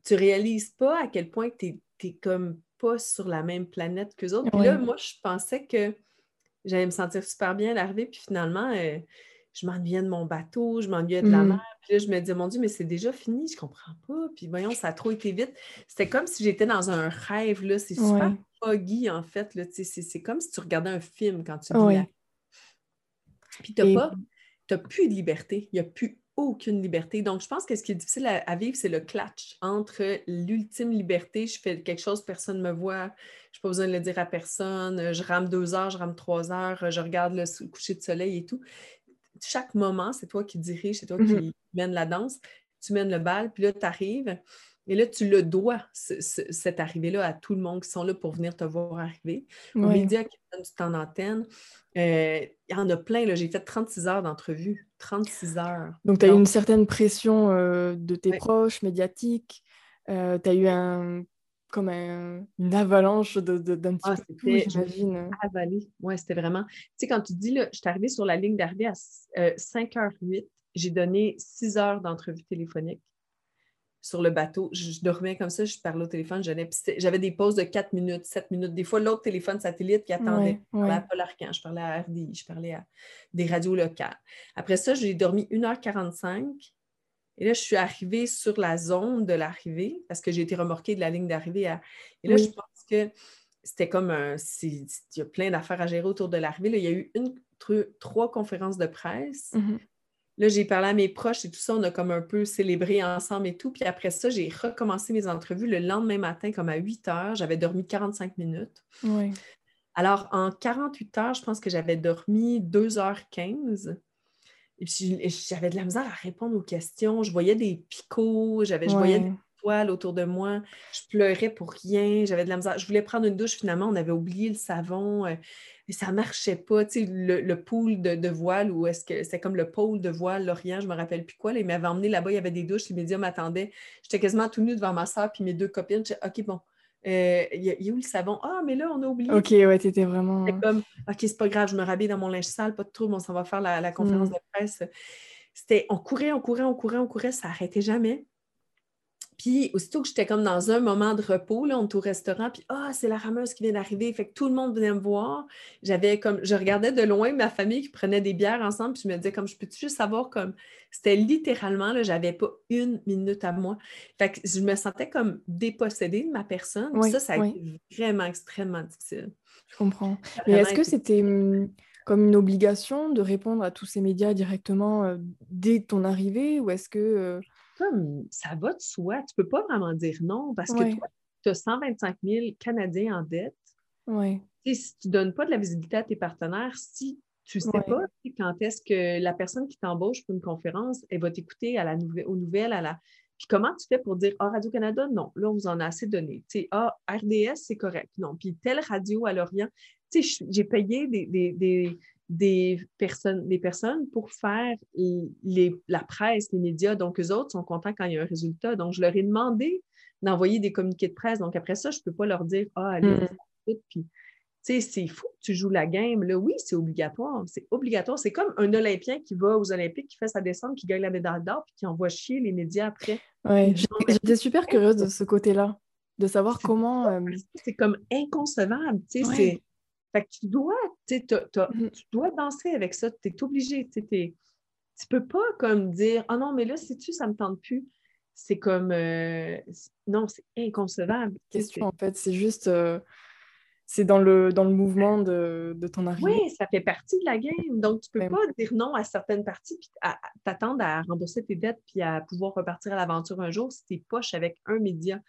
tu ne réalises pas à quel point tu n'es comme pas sur la même planète qu'eux autres. Puis là, moi, je pensais que j'allais me sentir super bien à l'arrivée. Puis finalement, euh, je m'ennuyais de mon bateau, je m'ennuyais de la mmh. mer. Puis là, je me disais, mon Dieu, mais c'est déjà fini, je comprends pas. Puis voyons, ça a trop été vite. C'était comme si j'étais dans un rêve, là. C'est super foggy, en fait. Là. C'est, comme si tu regardais un film quand tu vis Puis tu n'as pas, t'as plus de liberté. Il n'y a plus aucune liberté. Donc, je pense que ce qui est difficile à, vivre, c'est le clutch entre l'ultime liberté, je fais quelque chose, personne ne me voit, je n'ai pas besoin de le dire à personne, je rame deux heures, je rame trois heures, je regarde le coucher de soleil et tout. Chaque moment, c'est toi qui dirige, c'est toi qui mm-hmm. mène la danse, tu mènes le bal, puis là, tu arrives. Et là, tu le dois, cette arrivée-là, à tout le monde qui sont là pour venir te voir arriver. Aux médias qui donnent du temps d'antenne. Euh, il y en a plein. J'ai fait 36 heures d'entrevue. 36 heures. Donc, tu as eu une certaine pression euh, de tes proches, médiatiques. Euh, tu as eu un, comme une avalanche d'un de, de, ah, petit peu j'imagine. Avalé. Oui, c'était vraiment... Tu sais, quand tu dis, là, je suis arrivée sur la ligne d'arrivée à 5h08, j'ai donné 6 heures d'entrevue téléphonique sur le bateau. Je, dormais comme ça, je parlais au téléphone, j'avais des pauses de 4 minutes, 7 minutes. Des fois, l'autre téléphone satellite qui attendait. je parlais à Paul Arcan, je parlais à RDI, je parlais à des radios locales. Après ça, j'ai dormi 1h45. Et là, je suis arrivée sur la zone de l'arrivée parce que j'ai été remorquée de la ligne d'arrivée. Et là, je pense que c'était comme un. Il y a plein d'affaires à gérer autour de l'arrivée. Il y a eu une, trois conférences de presse. Mm-hmm. Là, j'ai parlé à mes proches et tout ça, on a comme un peu célébré ensemble et tout. Puis après ça, j'ai recommencé mes entrevues le lendemain matin, comme à 8 heures. J'avais dormi 45 minutes. Oui. Alors, en 48 heures, je pense que j'avais dormi 2h15. Et puis, j'avais de la misère à répondre aux questions. Je voyais des picots, j'avais, je voyais des toile autour de moi. Je pleurais pour rien. J'avais de la misère. Je voulais prendre une douche. Finalement, on avait oublié le savon. Euh, et ça marchait pas. Tu sais, le, le pool de, voile, ou est-ce que c'est comme le pôle de voile, l'Orient, je me rappelle plus quoi. Là, il m'avait emmené là-bas, il y avait des douches, les médias m'attendaient. J'étais quasiment tout nu devant ma soeur puis mes deux copines. J'ai OK, bon, euh, il y, a où le savon? Ah, mais là, on a oublié. OK, ouais, t'étais vraiment. Comme, OK, c'est pas grave, je me rhabille dans mon linge sale, pas de trouble, on s'en va faire la, conférence mm. de presse. C'était, on courait, on courait, on courait, on courait, ça n'arrêtait jamais. Puis, aussitôt que j'étais comme dans un moment de repos, là, on était au restaurant, puis ah, c'est la rameuse qui vient d'arriver. Fait que tout le monde venait me voir. J'avais comme, je regardais de loin ma famille qui prenait des bières ensemble, puis je me disais, comme, je peux juste savoir, comme, c'était littéralement, là, j'avais pas une minute à moi. Fait que je me sentais comme dépossédée de ma personne. ça, ça a été vraiment extrêmement difficile. Je comprends. Mais est-ce que c'était comme une obligation de répondre à tous ces médias directement euh, dès ton arrivée, ou est-ce que. Euh, comme ça va de soi. Tu ne peux pas vraiment dire non parce que toi, tu as 125 000 Canadiens en dette. Oui. si tu ne donnes pas de la visibilité à tes partenaires, si tu ne sais pas quand est-ce que la personne qui t'embauche pour une conférence, elle va t'écouter à la aux nouvelles, à la. Puis comment tu fais pour dire Ah, Radio-Canada, non, là, on vous en a assez donné. Tu ah, RDS, c'est correct. Non. Puis telle radio à Lorient, tu sais, j'ai payé des, des personnes, des personnes pour faire les, la presse, les médias. Donc, eux autres sont contents quand il y a un résultat. Donc, je leur ai demandé d'envoyer des communiqués de presse. Donc, après ça, je ne peux pas leur dire Ah, allez, mm. puis, tu sais, c'est fou tu joues la game. Là, oui, c'est obligatoire. C'est obligatoire. C'est comme un Olympien qui va aux Olympiques, qui fait sa descente, qui gagne la médaille d'or, puis qui envoie chier les médias après. Oui, j'étais super curieuse de ce côté-là, de savoir comment. Euh, c'est comme inconcevable. Tu sais, c'est fait que tu dois, mmh. tu dois danser avec ça, tu es obligé. Tu ne peux pas comme dire Ah non, mais là, si tu, ça ne me tente plus. C'est comme euh, non, c'est inconcevable. Question, en fait, c'est juste euh, c'est dans le, dans le mouvement de, de, ton arrivée. Oui, ça fait partie de la game. Donc, tu ne peux pas dire non à certaines parties puis t'attendre à rembourser tes dettes puis à pouvoir repartir à l'aventure un jour si tu es poche avec un média.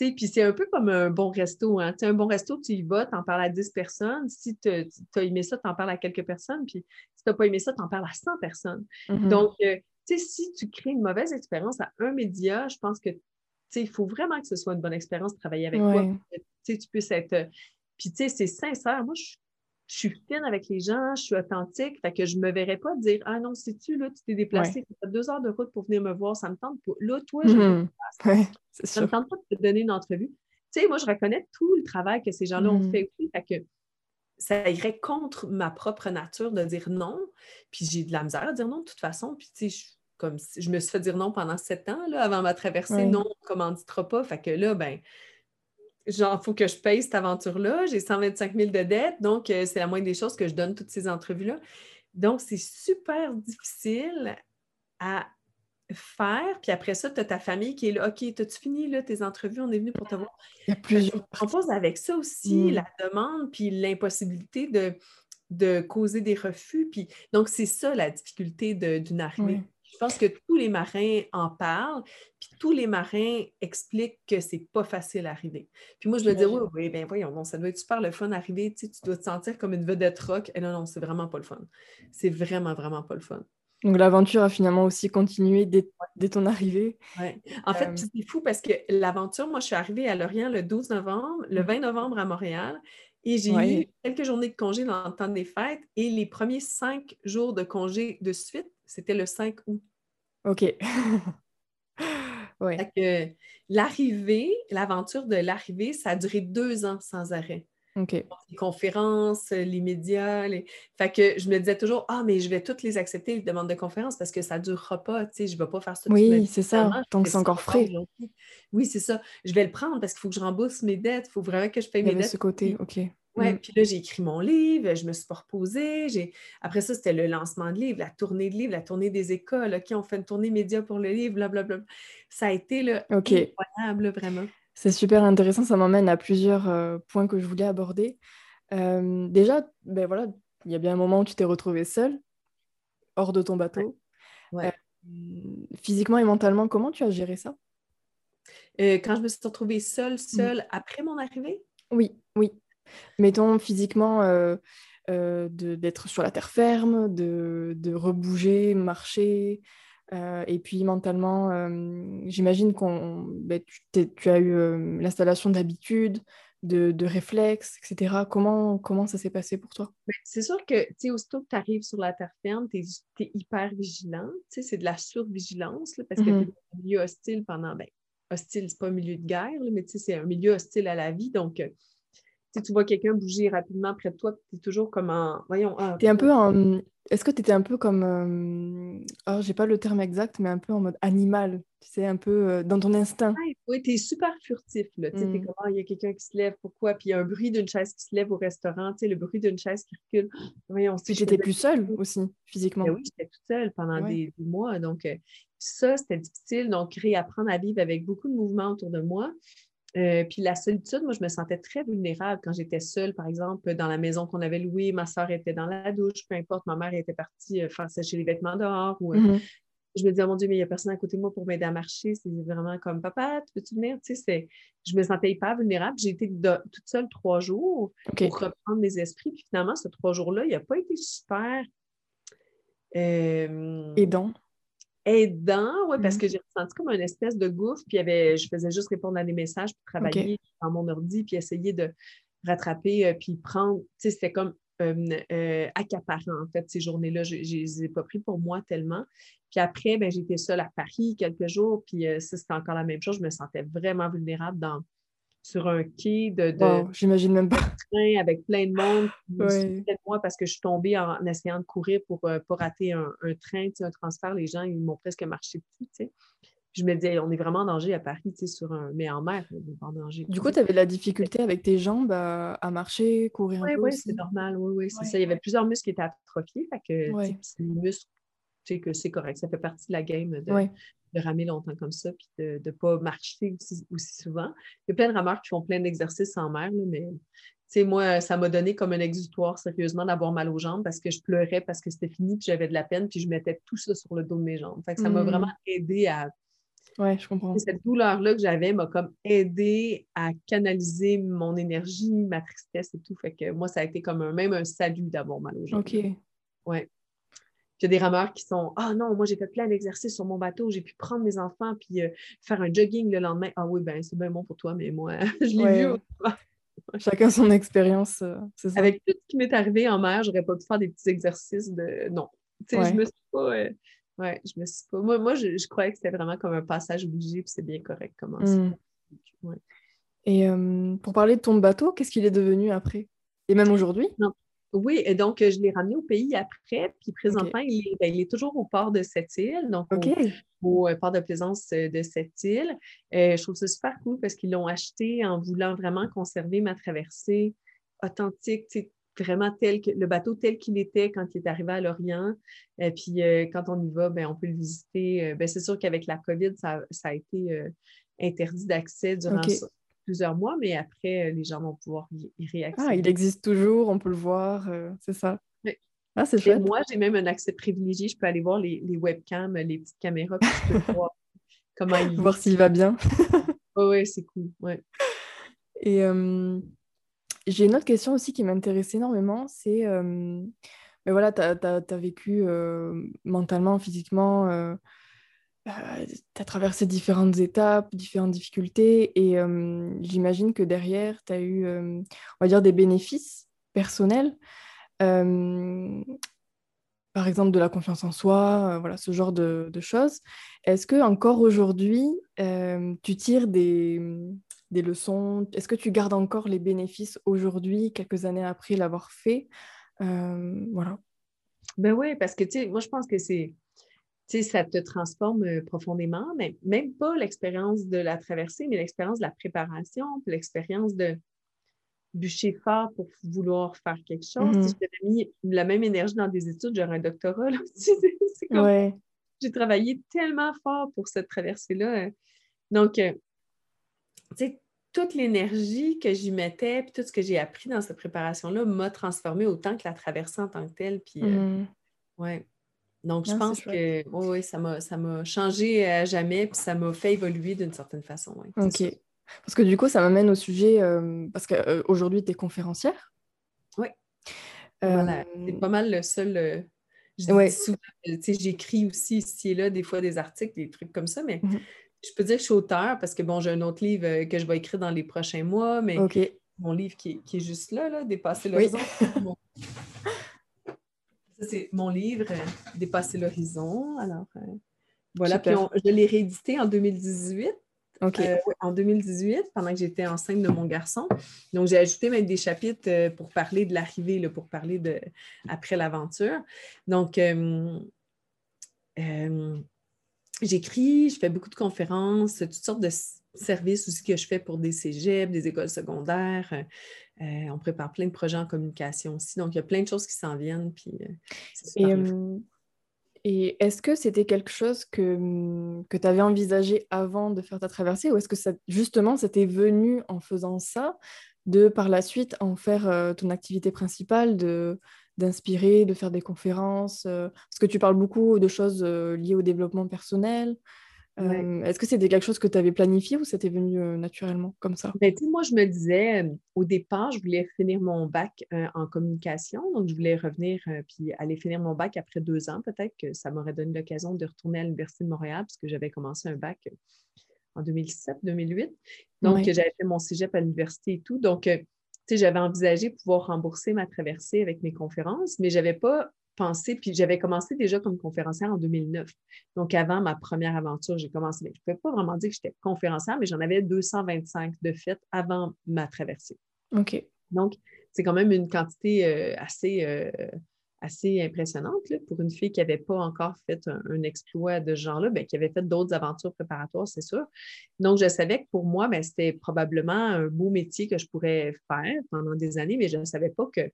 Puis c'est un peu comme un bon resto. Hein? Un bon resto, tu y vas, tu en parles à 10 personnes. Si tu as aimé ça, tu en parles à quelques personnes. Puis si tu n'as pas aimé ça, tu en parles à 100 personnes. Mm-hmm. Donc, euh, si tu crées une mauvaise expérience à un média, je pense que il faut vraiment que ce soit une bonne expérience de travailler avec toi. tu puisses être. Euh, puis, tu sais, c'est sincère. Moi, je je suis fine avec les gens, je suis authentique, fait que je ne me verrais pas dire Ah non, si tu là, tu t'es déplacé, tu as deux heures de route pour venir me voir, ça me tente pas. Là, toi, je mm Ça ne me tente pas de te donner une entrevue. Tu sais, moi, je reconnais tout le travail que ces gens-là ont mm. fait aussi, fait que ça irait contre ma propre nature de dire non. Puis j'ai de la misère à dire non de toute façon. Puis tu sais, je, comme je me suis fait dire non pendant sept ans là, avant ma traversée, non, on ne commanditera pas? Fait que là, ben genre, faut que je paye cette aventure-là. J'ai 125 000 de dettes, donc euh, c'est la moindre des choses que je donne toutes ces entrevues-là. Donc, c'est super difficile à faire. Puis après ça, tu as ta famille qui est là. OK, as-tu fini là, tes entrevues? On est venu pour te voir. Il y a plusieurs. On pose avec ça aussi mm. la demande puis l'impossibilité de, de causer des refus. Puis, donc, c'est ça la difficulté d'une arrivée. Je pense que tous les marins en parlent, puis tous les marins expliquent que c'est pas facile à arriver. Puis moi, je me dis, oui, oui, bien voyons, non, ça doit être super le fun d'arriver, tu, tu dois te sentir comme une vedette rock. Et non, non, c'est vraiment pas le fun. C'est vraiment, vraiment pas le fun. Donc l'aventure a finalement aussi continué dès, ton arrivée. Ouais. En fait, euh, c'est fou parce que l'aventure, moi, je suis arrivée à Lorient le 12 novembre, le 20 novembre à Montréal. Et j'ai eu quelques journées de congé dans le temps des fêtes et les premiers cinq jours de congé de suite, c'était le 5 août. OK. [laughs] oui. L'arrivée, l'aventure de l'arrivée, ça a duré deux ans sans arrêt. OK. Les conférences, les médias. Les... Fait que je me disais toujours, ah, mais je vais toutes les accepter, les demandes de conférences, parce que ça ne durera pas. Tu sais, je ne vais pas faire ça. Oui, c'est ça. Donc, c'est encore frais. Oui, c'est ça. Je vais le prendre parce qu'il faut que je rembourse mes dettes. Il faut vraiment que je paye mes dettes. ce côté, OK. Oui, mm. puis là, j'ai écrit mon livre, je me suis pas reposée. Après ça, c'était le lancement de livre, la tournée de livre, la tournée des écoles. OK, on fait une tournée média pour le livre, blablabla. Ça a été là, incroyable, vraiment. C'est super intéressant, ça m'emmène à plusieurs euh, points que je voulais aborder. Euh, déjà, ben voilà, il y a bien un moment où tu t'es retrouvée seule, hors de ton bateau. Euh, physiquement et mentalement, comment tu as géré ça? quand je me suis retrouvée seule, mm. seule, après mon arrivée? Oui, oui mettons physiquement euh, euh, d'être sur la terre ferme, de, de rebouger, marcher, et puis mentalement, j'imagine qu'on ben, tu, as eu l'installation d'habitudes, de, de, réflexes, etc. Comment, comment ça s'est passé pour toi? Ben, c'est sûr que, tu sais, aussitôt que tu arrives sur la terre ferme, tu es, hyper vigilant. Tu sais, c'est de la survigilance, parce que tu es dans un milieu hostile pendant, ben, hostile, c'est pas un milieu de guerre, mais tu sais, c'est un milieu hostile à la vie. Donc, si tu vois quelqu'un bouger rapidement près de toi, tu es toujours comme en. Voyons. es un peu en. Est-ce que tu étais un peu comme. Euh... Oh, j'ai pas le terme exact, mais un peu en mode animal. Tu sais, un peu euh, dans ton instinct. oui, tu es super furtif. Là. Tu sais, mm. comment il y a quelqu'un qui se lève, pourquoi? Puis il y a un bruit d'une chaise qui se lève au restaurant, tu sais, le bruit d'une chaise qui recule. Voyons, si j'étais plus seule aussi, physiquement. Ben oui, j'étais toute seule pendant des, mois. Donc, euh, ça, c'était difficile. Donc, réapprendre à vivre avec beaucoup de mouvements autour de moi. Euh, puis la solitude, moi, je me sentais très vulnérable quand j'étais seule, par exemple, dans la maison qu'on avait louée, ma soeur était dans la douche, peu importe, ma mère était partie euh, faire sécher les vêtements dehors. Ou, euh, mm-hmm. Je me disais, oh mon Dieu, mais il n'y a personne à côté de moi pour m'aider à marcher. C'est vraiment comme, papa, tu peux-tu venir? Tu sais, je me sentais hyper vulnérable. J'ai été toute seule trois jours pour reprendre mes esprits. Puis finalement, ce trois jours-là, il n'a pas été super... Aidant aidant, ouais, parce mmh. que j'ai ressenti comme une espèce de gouffre, puis avait, je faisais juste répondre à des messages pour travailler dans mon ordi, puis essayer de rattraper, euh, puis prendre, tu sais, c'était comme euh, accaparant, en fait, ces journées-là. Je ne les ai pas pris pour moi tellement. Puis après, ben, j'étais seule à Paris quelques jours, puis euh, ça, c'était encore la même chose. Je me sentais vraiment vulnérable dans, sur un quai de, j'imagine même pas. [laughs] train avec plein de monde ouais. moi parce que je suis tombée en, essayant de courir pour euh, pas rater un, train, un transfert. Les gens, ils m'ont presque marché dessus. je me disais, on est vraiment en danger à Paris, sur un... mais en mer, on est en danger. Du coup, tu avais la difficulté avec tes jambes à, marcher, courir un peu Oui, c'est normal. Oui, oui, c'est ça. Il y avait plusieurs muscles qui étaient atrophiés. Fait que, les muscles, tu sais que c'est correct. Ça fait partie de la game de, de ramer longtemps comme ça, puis de ne pas marcher aussi, souvent. Il y a plein de rameurs qui font plein d'exercices en mer, mais moi, ça m'a donné comme un exutoire, sérieusement, d'avoir mal aux jambes parce que je pleurais parce que c'était fini, puis j'avais de la peine, puis je mettais tout ça sur le dos de mes jambes. Fait ça m'a mmh. vraiment aidé à. Ouais, je comprends. Cette douleur-là que j'avais m'a comme aidé à canaliser mon énergie, ma tristesse et tout. Fait que moi, ça a été comme un, même un salut d'avoir mal aux jambes. OK. Ouais il y a des rameurs qui sont Ah non, moi j'ai fait plein d'exercices sur mon bateau, j'ai pu prendre mes enfants puis euh, faire un jogging le lendemain. Ah oui, ben c'est bien bon pour toi, mais moi, [laughs] je l'ai vu. [laughs] Chacun son expérience, euh, c'est ça. Avec tout ce qui m'est arrivé en mer, j'aurais pas pu faire des petits exercices de. Non. Tu sais, je me suis pas. Euh, ouais, je me suis pas. Moi, moi je, croyais que c'était vraiment comme un passage obligé, puis c'est bien correct comment mmh. Et pour parler de ton bateau, qu'est-ce qu'il est devenu après? Et même aujourd'hui? Non. Oui, et donc je l'ai ramené au pays après, puis présentement, ben, il, est, toujours au port de cette île, donc au, euh, port de plaisance euh, de cette île. Euh, je trouve ça super cool parce qu'ils l'ont acheté en voulant vraiment conserver ma traversée authentique, vraiment tel que le bateau tel qu'il était quand il est arrivé à Lorient. Et puis quand on y va, ben, on peut le visiter. Ben, c'est sûr qu'avec la COVID, ça, a été interdit d'accès durant plusieurs mois, mais après, euh, les gens vont pouvoir y, réaccéder. Ah, il existe toujours, on peut le voir, euh, c'est ça. Ah, c'est chouette. moi, j'ai même un accès privilégié. Je peux aller voir les, les webcams, les petites caméras, puis je peux [laughs] voir comment il... Voir s'il va bien. [laughs] oui, c'est cool. Ouais. Et euh, j'ai une autre question aussi qui m'intéresse énormément, c'est... mais voilà, tu as, vécu mentalement, physiquement tu as traversé différentes étapes, différentes difficultés, et j'imagine que derrière, tu as eu, on va dire, des bénéfices personnels. par exemple, de la confiance en soi, voilà, ce genre de, choses. Est-ce que encore aujourd'hui, tu tires des, des leçons? Est-ce que tu gardes encore les bénéfices aujourd'hui, quelques années après l'avoir fait? Voilà. Ben oui, parce que, tu sais, moi, je pense que c'est ça te transforme euh, profondément, mais même pas l'expérience de la traversée, mais l'expérience de la préparation, l'expérience de bûcher fort pour vouloir faire quelque chose. Si mm-hmm. je mis la même énergie dans des études, j'aurais un doctorat. [laughs] J'ai travaillé tellement fort pour cette traversée-là. Hein. Donc, euh, tu sais, toute l'énergie que j'y mettais, puis tout ce que j'ai appris dans cette préparation-là m'a transformé autant que la traversée en tant que telle. Puis, euh, mm-hmm. Donc, je pense que oui, ça m'a changé à jamais, puis ça m'a fait évoluer d'une certaine façon. OK. Parce que du coup, ça m'amène au sujet, euh, parce qu'aujourd'hui, tu es conférencière. Oui. Voilà. C'est pas mal le seul. j'écris aussi ici et là des fois des articles, des trucs comme ça, mais mhm. je peux dire que je suis auteur parce que bon, j'ai un autre livre euh, que je vais écrire dans les prochains mois, mais mon livre qui est, juste là, là Dépasser l'horizon. Ça, [laughs] c'est mon livre, euh, Dépasser l'horizon. Alors, euh, voilà. Puis je l'ai réédité en 2018. Euh, en 2018, pendant que j'étais enceinte de mon garçon. Donc, j'ai ajouté même des chapitres pour parler de l'arrivée, pour parler de après l'aventure. Donc, euh, j'écris, je fais beaucoup de conférences, toutes sortes de services aussi que je fais pour des cégeps, des écoles secondaires. On prépare plein de projets en communication aussi. Donc, il y a plein de choses qui s'en viennent. Puis, et est-ce que c'était quelque chose que, mmh, que tu avais envisagé avant de faire ta traversée ou est-ce que ça, justement c'était venu en faisant ça de par la suite en faire euh, ton activité principale, de, d'inspirer, de faire des conférences euh, Parce que tu parles beaucoup de choses euh, liées au développement personnel. Est-ce que c'était quelque chose que tu avais planifié ou c'était venu naturellement comme ça? Ben, moi, je me disais, au départ, je voulais finir mon bac en communication. Donc, je voulais revenir puis aller finir mon bac après deux ans. Peut-être que ça m'aurait donné l'occasion de retourner à l'Université de Montréal puisque j'avais commencé un bac en 2007-2008. Donc, j'avais fait mon cégep à l'université et tout. Donc, tu sais, j'avais envisagé pouvoir rembourser ma traversée avec mes conférences, mais je n'avais pas puis j'avais commencé déjà comme conférencière en 2009. Donc, avant ma première aventure, j'ai commencé. Je ne peux pas vraiment dire que j'étais conférencière, mais j'en avais 225 de fait avant ma traversée. OK. Donc, c'est quand même une quantité euh, assez, euh, assez impressionnante pour une fille qui n'avait pas encore fait un, exploit de ce genre-là, ben, qui avait fait d'autres aventures préparatoires, c'est sûr. Donc, je savais que pour moi, ben, c'était probablement un beau métier que je pourrais faire pendant des années, mais je ne savais pas que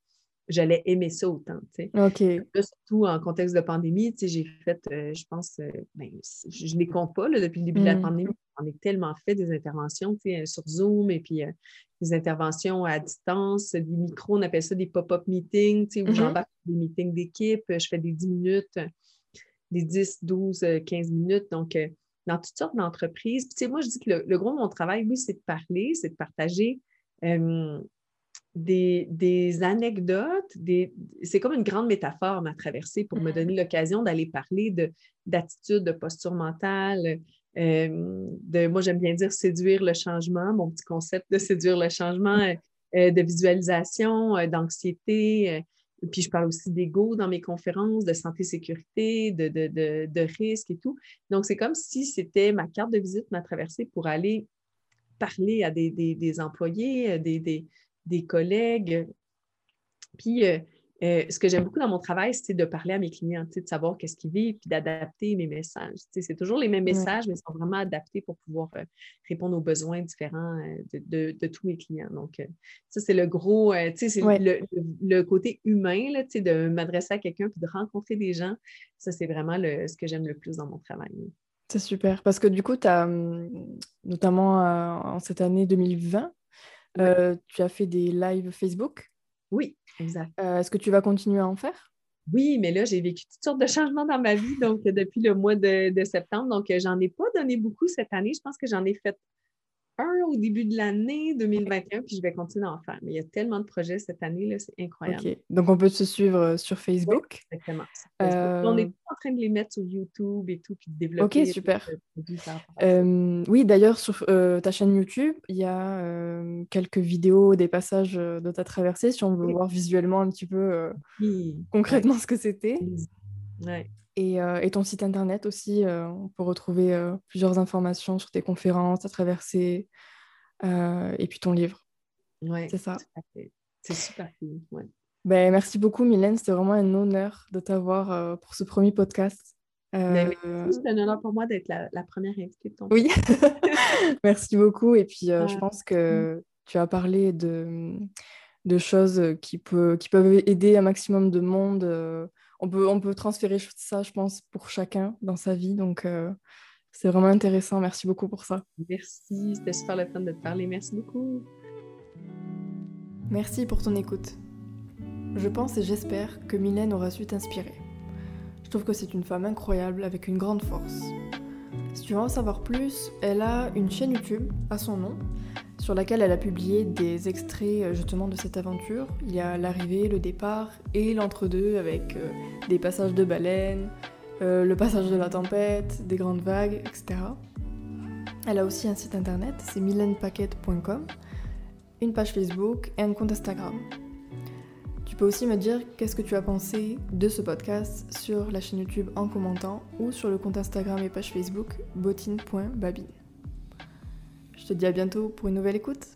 j'allais aimer ça autant. OK. surtout en contexte de pandémie, j'ai fait, euh, je pense, euh, ben, je ne les compte pas depuis le début de la mm. pandémie. On a tellement fait des interventions sur Zoom et puis euh, des interventions à distance, des micros, on appelle ça des pop-up meetings, où mm-hmm. j'embarque des meetings d'équipe, je fais des 10 minutes, des 10, 12, 15 minutes. Donc, dans toutes sortes d'entreprises. Puis, moi, je dis que le, le, gros de mon travail, oui, c'est de parler, c'est de partager des, anecdotes, des, c'est comme une grande métaphore, ma traversée, pour me mm-hmm. donner l'occasion d'aller parler de, d'attitude, de posture mentale, euh, de, moi j'aime bien dire séduire le changement, mon petit concept de séduire le changement, euh, euh, de visualisation, d'anxiété. puis je parle aussi d'ego dans mes conférences, de santé-sécurité, de, de, de, risque et tout. Donc c'est comme si c'était ma carte de visite, ma traversée pour aller parler à des, des employés, des, des collègues. Puis, euh, euh, ce que j'aime beaucoup dans mon travail, c'est de parler à mes clients, de savoir qu'est-ce qu'ils vivent, puis d'adapter mes messages. C'est toujours les mêmes messages, mais ils sont vraiment adaptés pour pouvoir euh, répondre aux besoins différents de, tous mes clients. Donc, ça, c'est le gros, c'est le, côté humain là, de m'adresser à quelqu'un puis de rencontrer des gens. Ça, c'est vraiment le, ce que j'aime le plus dans mon travail. C'est super, parce que du coup, tu as, hum, notamment en cette année 2020, euh, tu as fait des lives Facebook? Oui, exact. Euh, est-ce que tu vas continuer à en faire? Oui, mais là, j'ai vécu toutes sortes de changements dans ma vie donc depuis le mois de, de septembre. Donc, j'en ai pas donné beaucoup cette année. Je pense que j'en ai fait un au début de l'année 2021, puis je vais continuer à en faire. Mais il y a tellement de projets cette année, là, c'est incroyable. OK. Donc, on peut se suivre euh, sur Facebook? exactement. On est en train de les mettre sur YouTube et tout, puis de développer. Ok, super. Euh, oui, d'ailleurs, sur euh, ta chaîne YouTube, il y a quelques vidéos, des passages de ta traversée, si on veut voir visuellement un petit peu concrètement ce que c'était. Ouais. Euh, et, ton site internet aussi, euh, on peut retrouver euh, plusieurs informations sur tes conférences, ta traversée, et puis ton livre. Oui, c'est ça. C'est super cool. Ben, merci beaucoup, Mylène. C'était vraiment un honneur de t'avoir pour ce premier podcast. Ben c'est un honneur pour moi d'être la, première invitée de ton Oui, [laughs] merci beaucoup. Et puis, je pense que tu as parlé de, de choses qui, peut, qui peuvent aider un maximum de monde on peut, on peut transférer ça, je pense, pour chacun dans sa vie. Donc, euh, c'est vraiment intéressant. Merci beaucoup pour ça. Merci, c'était super le fun de te parler. Merci beaucoup. Merci pour ton écoute. Je pense et j'espère que Mylène aura su t'inspirer. Je trouve que c'est une femme incroyable avec une grande force. Si tu veux en savoir plus, elle a une chaîne YouTube à son nom sur laquelle elle a publié des extraits euh, justement de cette aventure. Il y a l'arrivée, le départ et l'entre-deux avec euh, des passages de baleines, euh, le passage de la tempête, des grandes vagues, etc. Elle a aussi un site internet, c'est milenpaquet.com, une page Facebook et un compte Instagram. Tu peux aussi me dire qu'est-ce que tu as pensé de ce podcast sur la chaîne YouTube en commentant ou sur le compte Instagram et page Facebook bottine.babine. Je te dis à bientôt pour une nouvelle écoute.